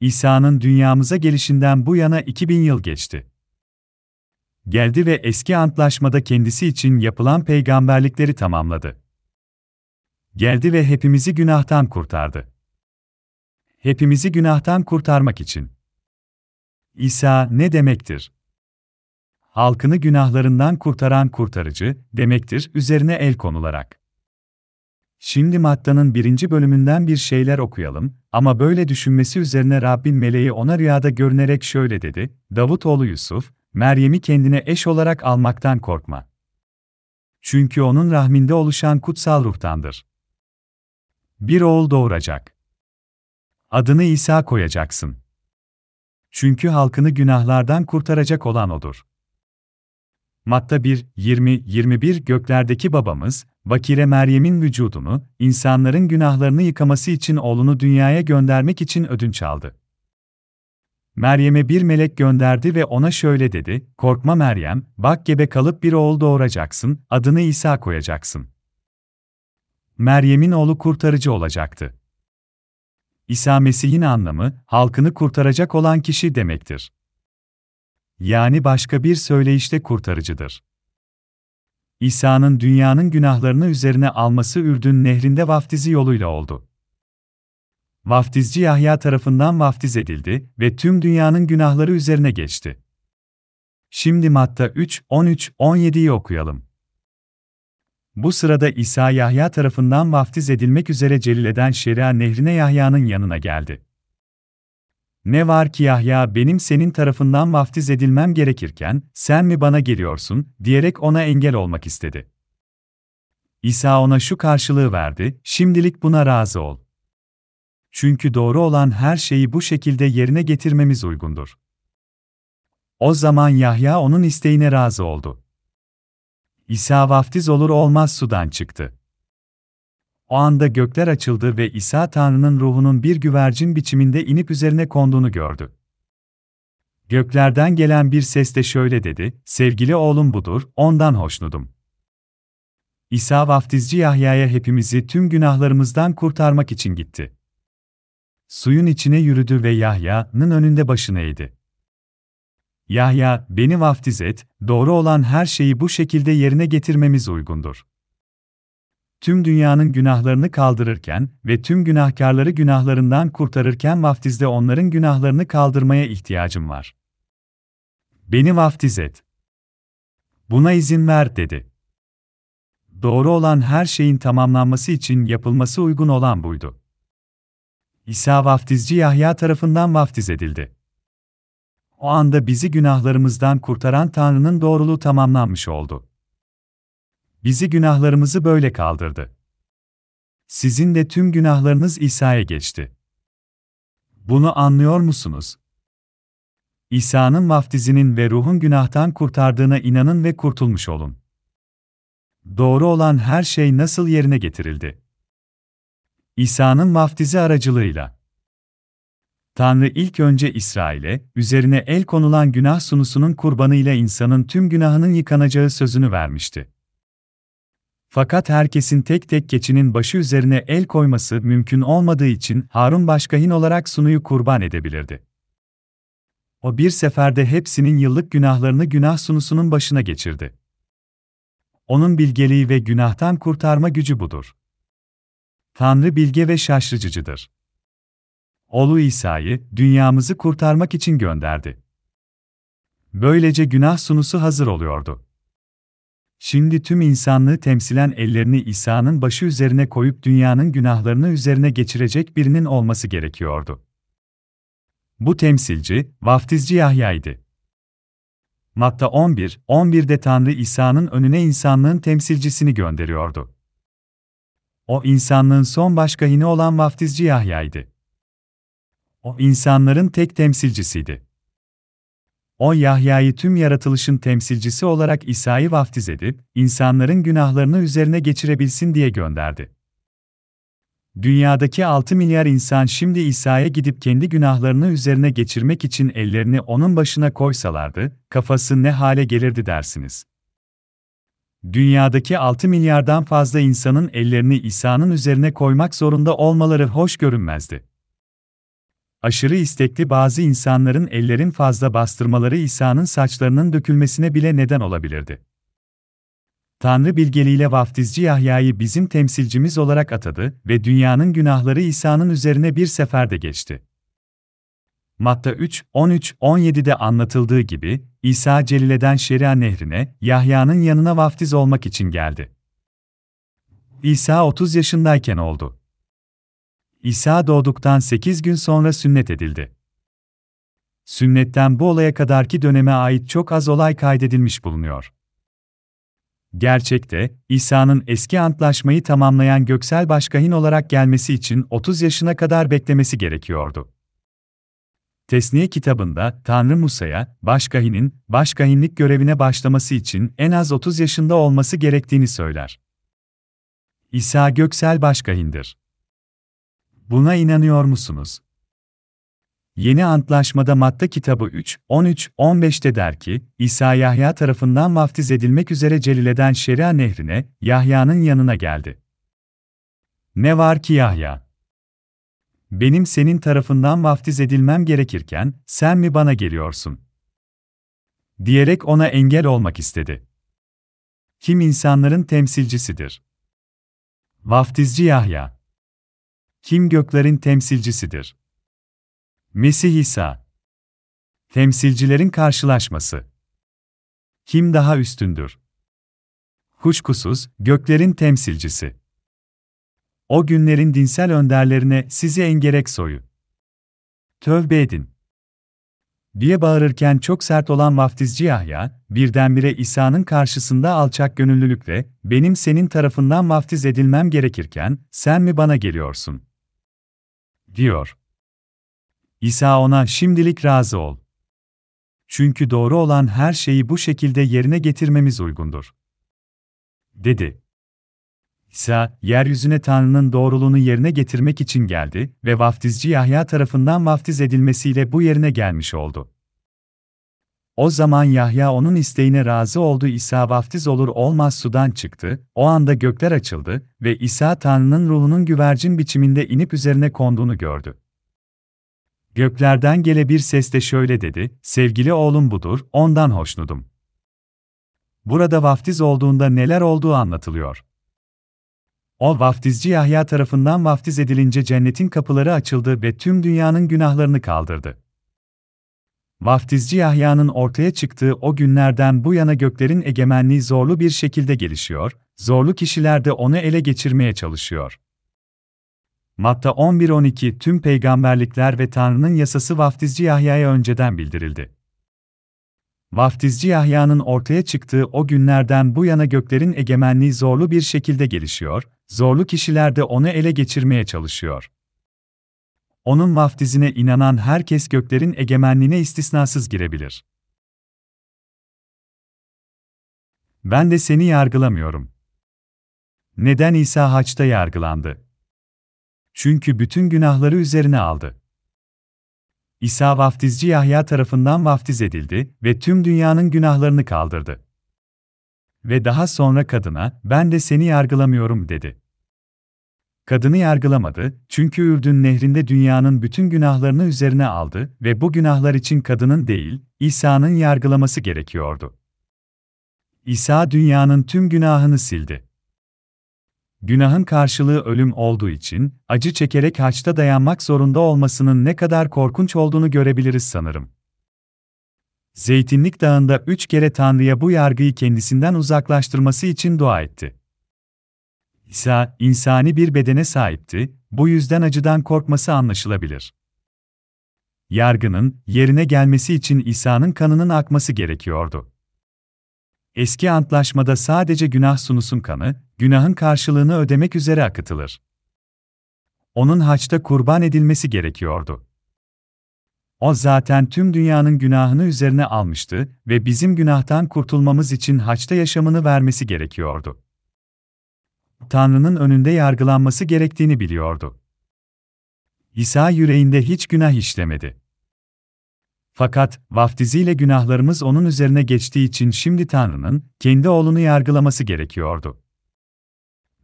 A: İsa'nın dünyamıza gelişinden bu yana 2000 yıl geçti. Geldi ve eski antlaşmada kendisi için yapılan peygamberlikleri tamamladı. Geldi ve hepimizi günahtan kurtardı. Hepimizi günahtan kurtarmak için. İsa ne demektir? Halkını günahlarından kurtaran kurtarıcı demektir üzerine el konularak. Şimdi Matta'nın birinci bölümünden bir şeyler okuyalım ama böyle düşünmesi üzerine Rabbin meleği ona rüyada görünerek şöyle dedi, Davutoğlu Yusuf, Meryem'i kendine eş olarak almaktan korkma. Çünkü onun rahminde oluşan kutsal ruhtandır. Bir oğul doğuracak. Adını İsa koyacaksın. Çünkü halkını günahlardan kurtaracak olan odur. Matta 1, 20-21 Göklerdeki babamız, Bakire Meryem'in vücudunu, insanların günahlarını yıkaması için oğlunu dünyaya göndermek için ödünç aldı. Meryem'e bir melek gönderdi ve ona şöyle dedi, Korkma Meryem, bak gebe kalıp bir oğul doğuracaksın, adını İsa koyacaksın. Meryem'in oğlu kurtarıcı olacaktı. İsa Mesih'in anlamı, halkını kurtaracak olan kişi demektir. Yani başka bir söyleyişte kurtarıcıdır. İsa'nın dünyanın günahlarını üzerine alması Ürdün nehrinde vaftizi yoluyla oldu. Vaftizci Yahya tarafından vaftiz edildi ve tüm dünyanın günahları üzerine geçti. Şimdi Matta 3, 13, 17'yi okuyalım. Bu sırada İsa Yahya tarafından vaftiz edilmek üzere Celile'den Şeria nehrine Yahya'nın yanına geldi. Ne var ki Yahya benim senin tarafından vaftiz edilmem gerekirken, sen mi bana geliyorsun, diyerek ona engel olmak istedi. İsa ona şu karşılığı verdi, şimdilik buna razı ol. Çünkü doğru olan her şeyi bu şekilde yerine getirmemiz uygundur. O zaman Yahya onun isteğine razı oldu. İsa vaftiz olur olmaz sudan çıktı. O anda gökler açıldı ve İsa Tanrı'nın ruhunun bir güvercin biçiminde inip üzerine konduğunu gördü. Göklerden gelen bir ses de şöyle dedi, sevgili oğlum budur, ondan hoşnudum. İsa vaftizci Yahya'ya hepimizi tüm günahlarımızdan kurtarmak için gitti. Suyun içine yürüdü ve Yahya'nın önünde başını eğdi. Yahya, beni vaftiz et, doğru olan her şeyi bu şekilde yerine getirmemiz uygundur tüm dünyanın günahlarını kaldırırken ve tüm günahkarları günahlarından kurtarırken vaftizde onların günahlarını kaldırmaya ihtiyacım var. Beni vaftiz et. Buna izin ver dedi. Doğru olan her şeyin tamamlanması için yapılması uygun olan buydu. İsa vaftizci Yahya tarafından vaftiz edildi. O anda bizi günahlarımızdan kurtaran Tanrı'nın doğruluğu tamamlanmış oldu. Bizi günahlarımızı böyle kaldırdı. Sizin de tüm günahlarınız İsa'ya geçti. Bunu anlıyor musunuz? İsa'nın vaftizinin ve ruhun günahtan kurtardığına inanın ve kurtulmuş olun. Doğru olan her şey nasıl yerine getirildi? İsa'nın vaftizi aracılığıyla. Tanrı ilk önce İsrail'e, üzerine el konulan günah sunusunun kurbanıyla insanın tüm günahının yıkanacağı sözünü vermişti. Fakat herkesin tek tek keçinin başı üzerine el koyması mümkün olmadığı için Harun başkahin olarak sunuyu kurban edebilirdi. O bir seferde hepsinin yıllık günahlarını günah sunusunun başına geçirdi. Onun bilgeliği ve günahtan kurtarma gücü budur. Tanrı bilge ve şaşırtıcıdır. Oğlu İsa'yı dünyamızı kurtarmak için gönderdi. Böylece günah sunusu hazır oluyordu. Şimdi tüm insanlığı temsilen ellerini İsa'nın başı üzerine koyup dünyanın günahlarını üzerine geçirecek birinin olması gerekiyordu. Bu temsilci, vaftizci Yahya'ydı. Matta 11, 11'de Tanrı İsa'nın önüne insanlığın temsilcisini gönderiyordu. O insanlığın son başkahini olan vaftizci Yahya'ydı. O insanların tek temsilcisiydi. O Yahya'yı tüm yaratılışın temsilcisi olarak İsa'yı vaftiz edip, insanların günahlarını üzerine geçirebilsin diye gönderdi. Dünyadaki 6 milyar insan şimdi İsa'ya gidip kendi günahlarını üzerine geçirmek için ellerini onun başına koysalardı, kafası ne hale gelirdi dersiniz. Dünyadaki 6 milyardan fazla insanın ellerini İsa'nın üzerine koymak zorunda olmaları hoş görünmezdi aşırı istekli bazı insanların ellerin fazla bastırmaları İsa'nın saçlarının dökülmesine bile neden olabilirdi. Tanrı bilgeliğiyle vaftizci Yahya'yı bizim temsilcimiz olarak atadı ve dünyanın günahları İsa'nın üzerine bir seferde geçti. Matta 3, 13, 17'de anlatıldığı gibi, İsa Celile'den Şeria nehrine, Yahya'nın yanına vaftiz olmak için geldi. İsa 30 yaşındayken oldu. İsa doğduktan 8 gün sonra sünnet edildi. Sünnetten bu olaya kadarki döneme ait çok az olay kaydedilmiş bulunuyor. Gerçekte, İsa'nın eski antlaşmayı tamamlayan göksel başkahin olarak gelmesi için 30 yaşına kadar beklemesi gerekiyordu. Tesniye kitabında Tanrı Musa'ya, başkahinin, başkahinlik görevine başlaması için en az 30 yaşında olması gerektiğini söyler. İsa göksel başkahindir. Buna inanıyor musunuz? Yeni Antlaşmada Matta kitabı 3, 13, 15'te der ki, İsa Yahya tarafından vaftiz edilmek üzere Celile'den Şeria nehrine, Yahya'nın yanına geldi. Ne var ki Yahya? Benim senin tarafından vaftiz edilmem gerekirken, sen mi bana geliyorsun? Diyerek ona engel olmak istedi. Kim insanların temsilcisidir? Vaftizci Yahya kim göklerin temsilcisidir? Mesih İsa. Temsilcilerin karşılaşması. Kim daha üstündür? Kuşkusuz, göklerin temsilcisi. O günlerin dinsel önderlerine sizi engerek soyu. Tövbe edin. diye bağırırken çok sert olan vaftizci Yahya, birdenbire İsa'nın karşısında alçak gönüllülükle, benim senin tarafından vaftiz edilmem gerekirken, sen mi bana geliyorsun? Diyor. İsa ona şimdilik razı ol. Çünkü doğru olan her şeyi bu şekilde yerine getirmemiz uygundur. Dedi. İsa, yeryüzüne Tanrı'nın doğruluğunu yerine getirmek için geldi ve vaftizci Yahya tarafından vaftiz edilmesiyle bu yerine gelmiş oldu. O zaman Yahya onun isteğine razı oldu İsa vaftiz olur olmaz sudan çıktı, o anda gökler açıldı ve İsa Tanrı'nın ruhunun güvercin biçiminde inip üzerine konduğunu gördü. Göklerden gele bir ses de şöyle dedi, sevgili oğlum budur, ondan hoşnudum. Burada vaftiz olduğunda neler olduğu anlatılıyor. O vaftizci Yahya tarafından vaftiz edilince cennetin kapıları açıldı ve tüm dünyanın günahlarını kaldırdı. Vaftizci Yahya'nın ortaya çıktığı o günlerden bu yana göklerin egemenliği zorlu bir şekilde gelişiyor, zorlu kişiler de onu ele geçirmeye çalışıyor. Matta 11-12 tüm peygamberlikler ve Tanrı'nın yasası vaftizci Yahya'ya önceden bildirildi. Vaftizci Yahya'nın ortaya çıktığı o günlerden bu yana göklerin egemenliği zorlu bir şekilde gelişiyor, zorlu kişiler de onu ele geçirmeye çalışıyor. Onun vaftizine inanan herkes göklerin egemenliğine istisnasız girebilir. Ben de seni yargılamıyorum. Neden İsa haçta yargılandı? Çünkü bütün günahları üzerine aldı. İsa vaftizci Yahya tarafından vaftiz edildi ve tüm dünyanın günahlarını kaldırdı. Ve daha sonra kadına, ben de seni yargılamıyorum dedi. Kadını yargılamadı, çünkü Ürdün nehrinde dünyanın bütün günahlarını üzerine aldı ve bu günahlar için kadının değil, İsa'nın yargılaması gerekiyordu. İsa dünyanın tüm günahını sildi. Günahın karşılığı ölüm olduğu için, acı çekerek haçta dayanmak zorunda olmasının ne kadar korkunç olduğunu görebiliriz sanırım. Zeytinlik Dağı'nda üç kere Tanrı'ya bu yargıyı kendisinden uzaklaştırması için dua etti. İsa, insani bir bedene sahipti, bu yüzden acıdan korkması anlaşılabilir. Yargının, yerine gelmesi için İsa'nın kanının akması gerekiyordu. Eski antlaşmada sadece günah sunusun kanı, günahın karşılığını ödemek üzere akıtılır. Onun haçta kurban edilmesi gerekiyordu. O zaten tüm dünyanın günahını üzerine almıştı ve bizim günahtan kurtulmamız için haçta yaşamını vermesi gerekiyordu. Tanrı'nın önünde yargılanması gerektiğini biliyordu. İsa yüreğinde hiç günah işlemedi. Fakat vaftiziyle günahlarımız onun üzerine geçtiği için şimdi Tanrı'nın kendi oğlunu yargılaması gerekiyordu.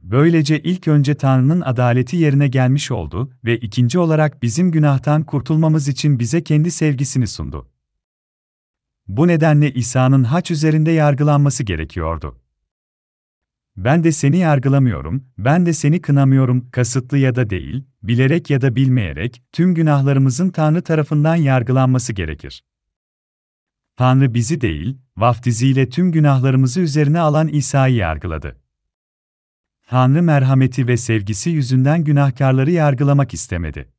A: Böylece ilk önce Tanrı'nın adaleti yerine gelmiş oldu ve ikinci olarak bizim günahtan kurtulmamız için bize kendi sevgisini sundu. Bu nedenle İsa'nın haç üzerinde yargılanması gerekiyordu. Ben de seni yargılamıyorum, ben de seni kınamıyorum, kasıtlı ya da değil, bilerek ya da bilmeyerek, tüm günahlarımızın Tanrı tarafından yargılanması gerekir. Tanrı bizi değil, vaftiziyle tüm günahlarımızı üzerine alan İsa'yı yargıladı. Tanrı merhameti ve sevgisi yüzünden günahkarları yargılamak istemedi.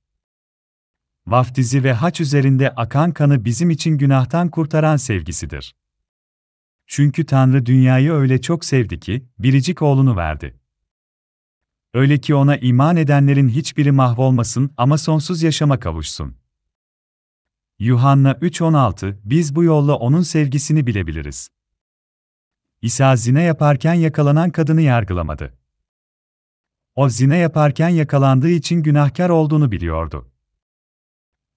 A: Vaftizi ve haç üzerinde akan kanı bizim için günahtan kurtaran sevgisidir. Çünkü Tanrı dünyayı öyle çok sevdi ki, biricik oğlunu verdi. Öyle ki ona iman edenlerin hiçbiri mahvolmasın ama sonsuz yaşama kavuşsun. Yuhanna 3.16 Biz bu yolla onun sevgisini bilebiliriz. İsa zina yaparken yakalanan kadını yargılamadı. O zina yaparken yakalandığı için günahkar olduğunu biliyordu.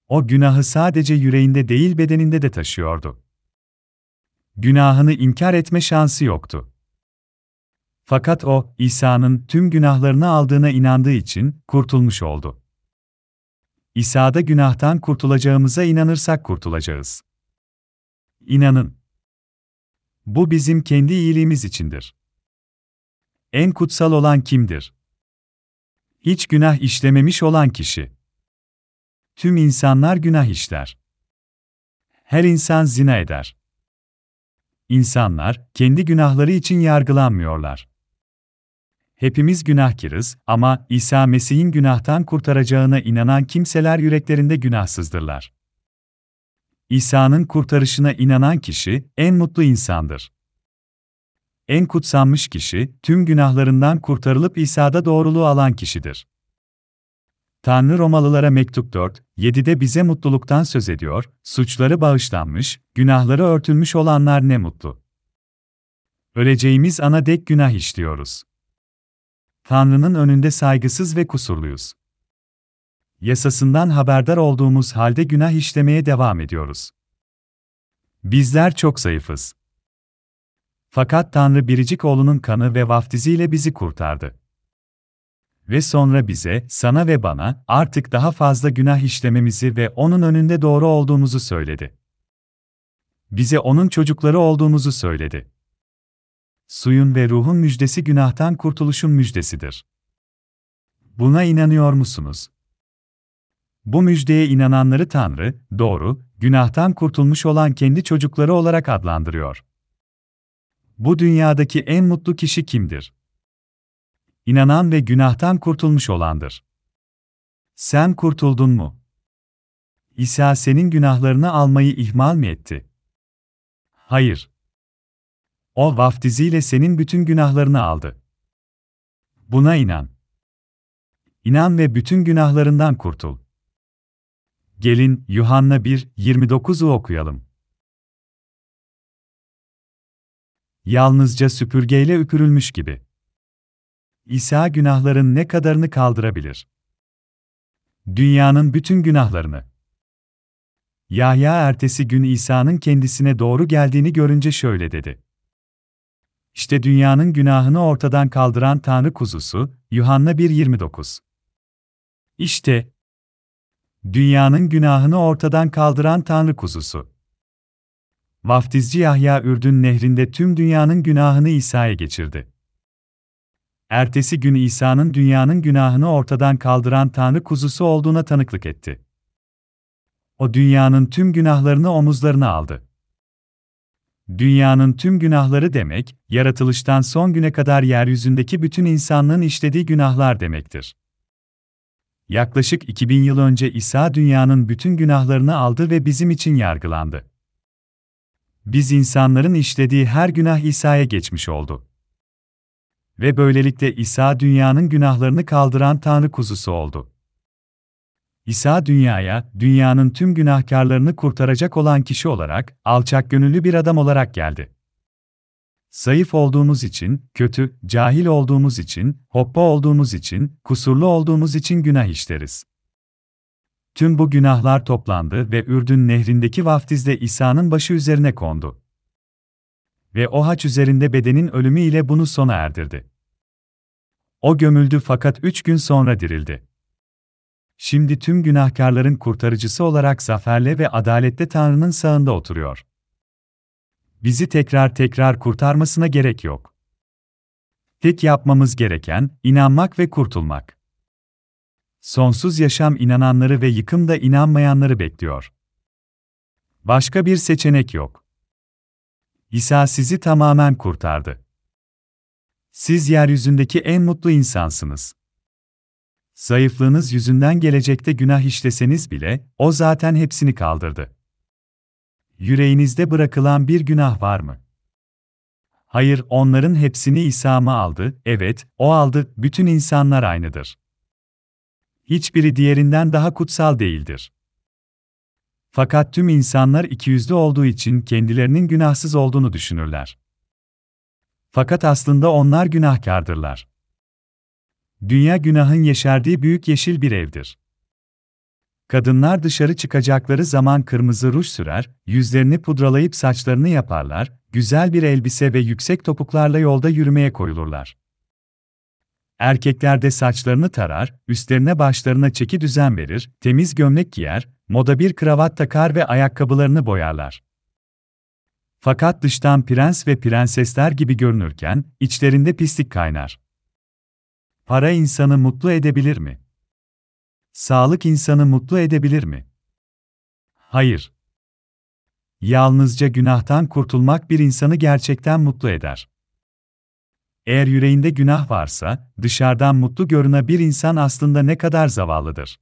A: O günahı sadece yüreğinde değil bedeninde de taşıyordu günahını inkar etme şansı yoktu. Fakat o, İsa'nın tüm günahlarını aldığına inandığı için kurtulmuş oldu. İsa'da günahtan kurtulacağımıza inanırsak kurtulacağız. İnanın. Bu bizim kendi iyiliğimiz içindir. En kutsal olan kimdir? Hiç günah işlememiş olan kişi. Tüm insanlar günah işler. Her insan zina eder. İnsanlar, kendi günahları için yargılanmıyorlar. Hepimiz günahkarız ama İsa Mesih'in günahtan kurtaracağına inanan kimseler yüreklerinde günahsızdırlar. İsa'nın kurtarışına inanan kişi en mutlu insandır. En kutsanmış kişi, tüm günahlarından kurtarılıp İsa'da doğruluğu alan kişidir. Tanrı Romalılara mektup 4, 7'de bize mutluluktan söz ediyor, suçları bağışlanmış, günahları örtülmüş olanlar ne mutlu. Öleceğimiz ana dek günah işliyoruz. Tanrı'nın önünde saygısız ve kusurluyuz. Yasasından haberdar olduğumuz halde günah işlemeye devam ediyoruz. Bizler çok zayıfız. Fakat Tanrı biricik oğlunun kanı ve vaftiziyle bizi kurtardı. Ve sonra bize, sana ve bana, artık daha fazla günah işlememizi ve onun önünde doğru olduğumuzu söyledi. Bize onun çocukları olduğumuzu söyledi. Suyun ve ruhun müjdesi günahtan kurtuluşun müjdesidir. Buna inanıyor musunuz? Bu müjdeye inananları Tanrı, doğru, günahtan kurtulmuş olan kendi çocukları olarak adlandırıyor. Bu dünyadaki en mutlu kişi kimdir? İnanan ve günahtan kurtulmuş olandır. Sen kurtuldun mu? İsa senin günahlarını almayı ihmal mi etti? Hayır. O vaftiziyle senin bütün günahlarını aldı. Buna inan. İnan ve bütün günahlarından kurtul. Gelin Yuhanna 1, 29'u okuyalım. Yalnızca süpürgeyle üpürülmüş gibi. İsa günahların ne kadarını kaldırabilir? Dünyanın bütün günahlarını. Yahya ertesi gün İsa'nın kendisine doğru geldiğini görünce şöyle dedi. İşte dünyanın günahını ortadan kaldıran Tanrı kuzusu, Yuhanna 1.29. İşte, dünyanın günahını ortadan kaldıran Tanrı kuzusu. Vaftizci Yahya Ürdün nehrinde tüm dünyanın günahını İsa'ya geçirdi. Ertesi gün İsa'nın dünyanın günahını ortadan kaldıran Tanrı kuzusu olduğuna tanıklık etti. O dünyanın tüm günahlarını omuzlarına aldı. Dünyanın tüm günahları demek, yaratılıştan son güne kadar yeryüzündeki bütün insanlığın işlediği günahlar demektir. Yaklaşık 2000 yıl önce İsa dünyanın bütün günahlarını aldı ve bizim için yargılandı. Biz insanların işlediği her günah İsa'ya geçmiş oldu. Ve böylelikle İsa dünyanın günahlarını kaldıran Tanrı kuzusu oldu. İsa dünyaya, dünyanın tüm günahkarlarını kurtaracak olan kişi olarak, alçak gönüllü bir adam olarak geldi. Zayıf olduğumuz için, kötü, cahil olduğumuz için, hoppa olduğumuz için, kusurlu olduğumuz için günah işleriz. Tüm bu günahlar toplandı ve Ürdün nehrindeki vaftizde İsa'nın başı üzerine kondu. Ve o haç üzerinde bedenin ölümü ile bunu sona erdirdi. O gömüldü fakat üç gün sonra dirildi. Şimdi tüm günahkarların kurtarıcısı olarak zaferle ve adaletle Tanrı'nın sağında oturuyor. Bizi tekrar tekrar kurtarmasına gerek yok. Tek yapmamız gereken, inanmak ve kurtulmak. Sonsuz yaşam inananları ve yıkımda inanmayanları bekliyor. Başka bir seçenek yok. İsa sizi tamamen kurtardı. Siz yeryüzündeki en mutlu insansınız. Zayıflığınız yüzünden gelecekte günah işleseniz bile, o zaten hepsini kaldırdı. Yüreğinizde bırakılan bir günah var mı? Hayır, onların hepsini İsa mı aldı? Evet, o aldı, bütün insanlar aynıdır. Hiçbiri diğerinden daha kutsal değildir. Fakat tüm insanlar ikiyüzlü olduğu için kendilerinin günahsız olduğunu düşünürler. Fakat aslında onlar günahkardırlar. Dünya günahın yeşerdiği büyük yeşil bir evdir. Kadınlar dışarı çıkacakları zaman kırmızı ruj sürer, yüzlerini pudralayıp saçlarını yaparlar, güzel bir elbise ve yüksek topuklarla yolda yürümeye koyulurlar. Erkekler de saçlarını tarar, üstlerine başlarına çeki düzen verir, temiz gömlek giyer, moda bir kravat takar ve ayakkabılarını boyarlar. Fakat dıştan prens ve prensesler gibi görünürken, içlerinde pislik kaynar. Para insanı mutlu edebilir mi? Sağlık insanı mutlu edebilir mi? Hayır. Yalnızca günahtan kurtulmak bir insanı gerçekten mutlu eder. Eğer yüreğinde günah varsa, dışarıdan mutlu görünen bir insan aslında ne kadar zavallıdır.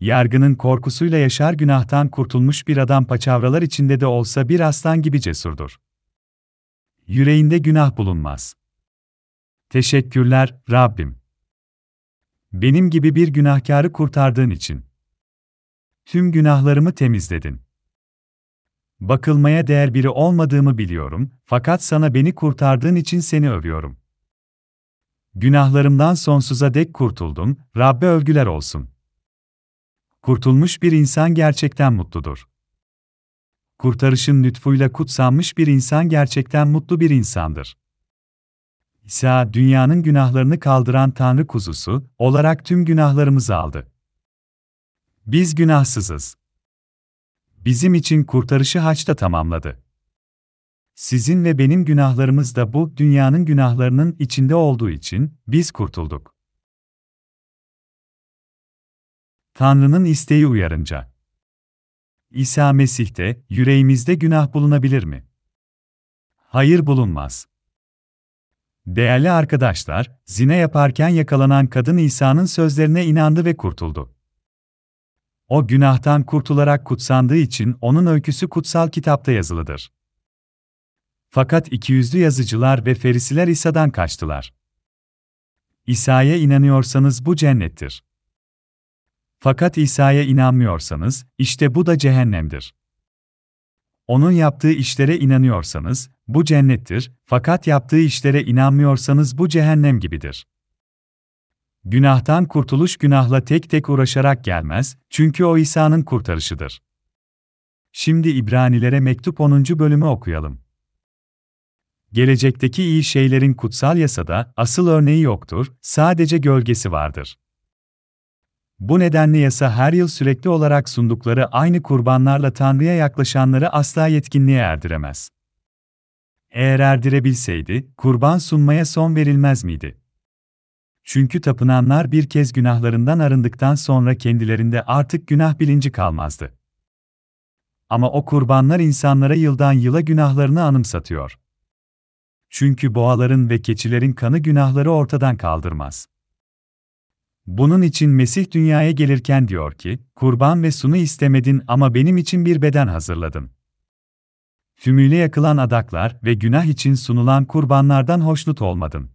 A: Yargının korkusuyla yaşar günahtan kurtulmuş bir adam paçavralar içinde de olsa bir aslan gibi cesurdur. Yüreğinde günah bulunmaz. Teşekkürler, Rabbim. Benim gibi bir günahkarı kurtardığın için. Tüm günahlarımı temizledin. Bakılmaya değer biri olmadığımı biliyorum, fakat sana beni kurtardığın için seni övüyorum. Günahlarımdan sonsuza dek kurtuldum, Rabbe övgüler olsun. Kurtulmuş bir insan gerçekten mutludur. Kurtarışın lütfuyla kutsanmış bir insan gerçekten mutlu bir insandır. İsa, dünyanın günahlarını kaldıran Tanrı kuzusu olarak tüm günahlarımızı aldı. Biz günahsızız. Bizim için kurtarışı haçta tamamladı. Sizin ve benim günahlarımız da bu dünyanın günahlarının içinde olduğu için biz kurtulduk. Tanrı'nın isteği uyarınca. İsa Mesih'te yüreğimizde günah bulunabilir mi? Hayır bulunmaz. Değerli arkadaşlar, zina yaparken yakalanan kadın İsa'nın sözlerine inandı ve kurtuldu. O günahtan kurtularak kutsandığı için onun öyküsü kutsal kitapta yazılıdır. Fakat ikiyüzlü yazıcılar ve ferisiler İsa'dan kaçtılar. İsa'ya inanıyorsanız bu cennettir. Fakat İsa'ya inanmıyorsanız, işte bu da cehennemdir. Onun yaptığı işlere inanıyorsanız, bu cennettir, fakat yaptığı işlere inanmıyorsanız bu cehennem gibidir. Günahtan kurtuluş günahla tek tek uğraşarak gelmez, çünkü o İsa'nın kurtarışıdır. Şimdi İbranilere mektup 10. bölümü okuyalım. Gelecekteki iyi şeylerin kutsal yasada asıl örneği yoktur, sadece gölgesi vardır. Bu nedenle yasa her yıl sürekli olarak sundukları aynı kurbanlarla Tanrı'ya yaklaşanları asla yetkinliğe erdiremez. Eğer erdirebilseydi, kurban sunmaya son verilmez miydi? Çünkü tapınanlar bir kez günahlarından arındıktan sonra kendilerinde artık günah bilinci kalmazdı. Ama o kurbanlar insanlara yıldan yıla günahlarını anımsatıyor. Çünkü boğaların ve keçilerin kanı günahları ortadan kaldırmaz. Bunun için Mesih dünyaya gelirken diyor ki, kurban ve sunu istemedin ama benim için bir beden hazırladın. Tümüyle yakılan adaklar ve günah için sunulan kurbanlardan hoşnut olmadın.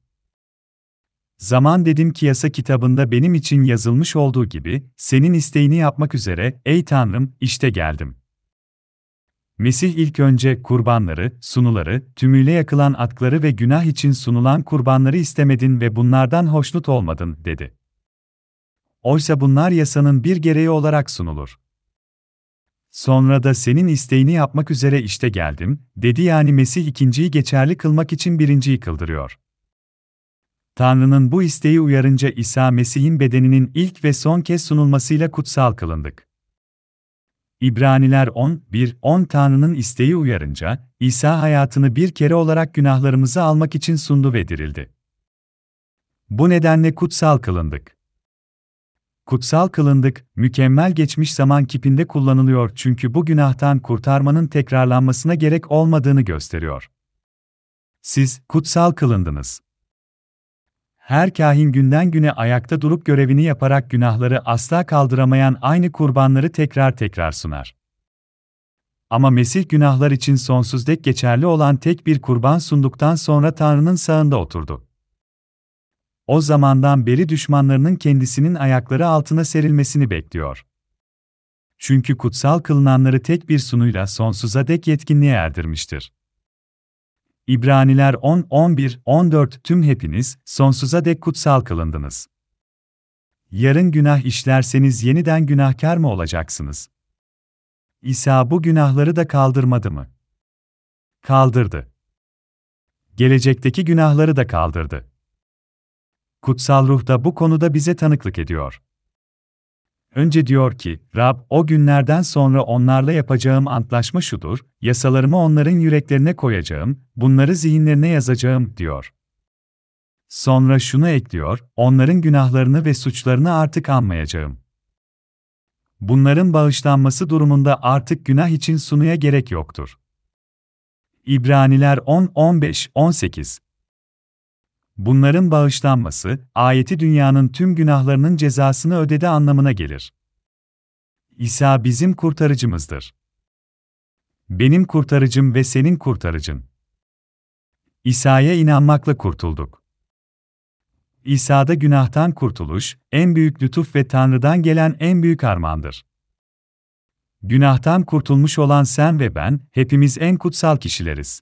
A: Zaman dedim ki yasa kitabında benim için yazılmış olduğu gibi, senin isteğini yapmak üzere, ey Tanrım, işte geldim. Mesih ilk önce kurbanları, sunuları, tümüyle yakılan atları ve günah için sunulan kurbanları istemedin ve bunlardan hoşnut olmadın, dedi. Oysa bunlar yasanın bir gereği olarak sunulur. Sonra da senin isteğini yapmak üzere işte geldim, dedi yani Mesih ikinciyi geçerli kılmak için birinciyi kıldırıyor. Tanrı'nın bu isteği uyarınca İsa Mesih'in bedeninin ilk ve son kez sunulmasıyla kutsal kılındık. İbraniler 10, 1, 10 Tanrı'nın isteği uyarınca, İsa hayatını bir kere olarak günahlarımızı almak için sundu ve dirildi. Bu nedenle kutsal kılındık. Kutsal kılındık, mükemmel geçmiş zaman kipinde kullanılıyor çünkü bu günahtan kurtarmanın tekrarlanmasına gerek olmadığını gösteriyor. Siz, kutsal kılındınız. Her kahin günden güne ayakta durup görevini yaparak günahları asla kaldıramayan aynı kurbanları tekrar tekrar sunar. Ama Mesih günahlar için sonsuz dek geçerli olan tek bir kurban sunduktan sonra Tanrı'nın sağında oturdu. O zamandan beri düşmanlarının kendisinin ayakları altına serilmesini bekliyor. Çünkü kutsal kılınanları tek bir sunuyla sonsuza dek yetkinliğe erdirmiştir. İbraniler 10, 11, 14 Tüm hepiniz, sonsuza dek kutsal kılındınız. Yarın günah işlerseniz yeniden günahkar mı olacaksınız? İsa bu günahları da kaldırmadı mı? Kaldırdı. Gelecekteki günahları da kaldırdı. Kutsal ruh da bu konuda bize tanıklık ediyor. Önce diyor ki, Rab, o günlerden sonra onlarla yapacağım antlaşma şudur, yasalarımı onların yüreklerine koyacağım, bunları zihinlerine yazacağım, diyor. Sonra şunu ekliyor, onların günahlarını ve suçlarını artık anmayacağım. Bunların bağışlanması durumunda artık günah için sunuya gerek yoktur. İbraniler 10, 15, 18 Bunların bağışlanması, ayeti dünyanın tüm günahlarının cezasını ödedi anlamına gelir. İsa bizim kurtarıcımızdır. Benim kurtarıcım ve senin kurtarıcın. İsa'ya inanmakla kurtulduk. İsa'da günahtan kurtuluş, en büyük lütuf ve Tanrı'dan gelen en büyük armağandır. Günahtan kurtulmuş olan sen ve ben, hepimiz en kutsal kişileriz.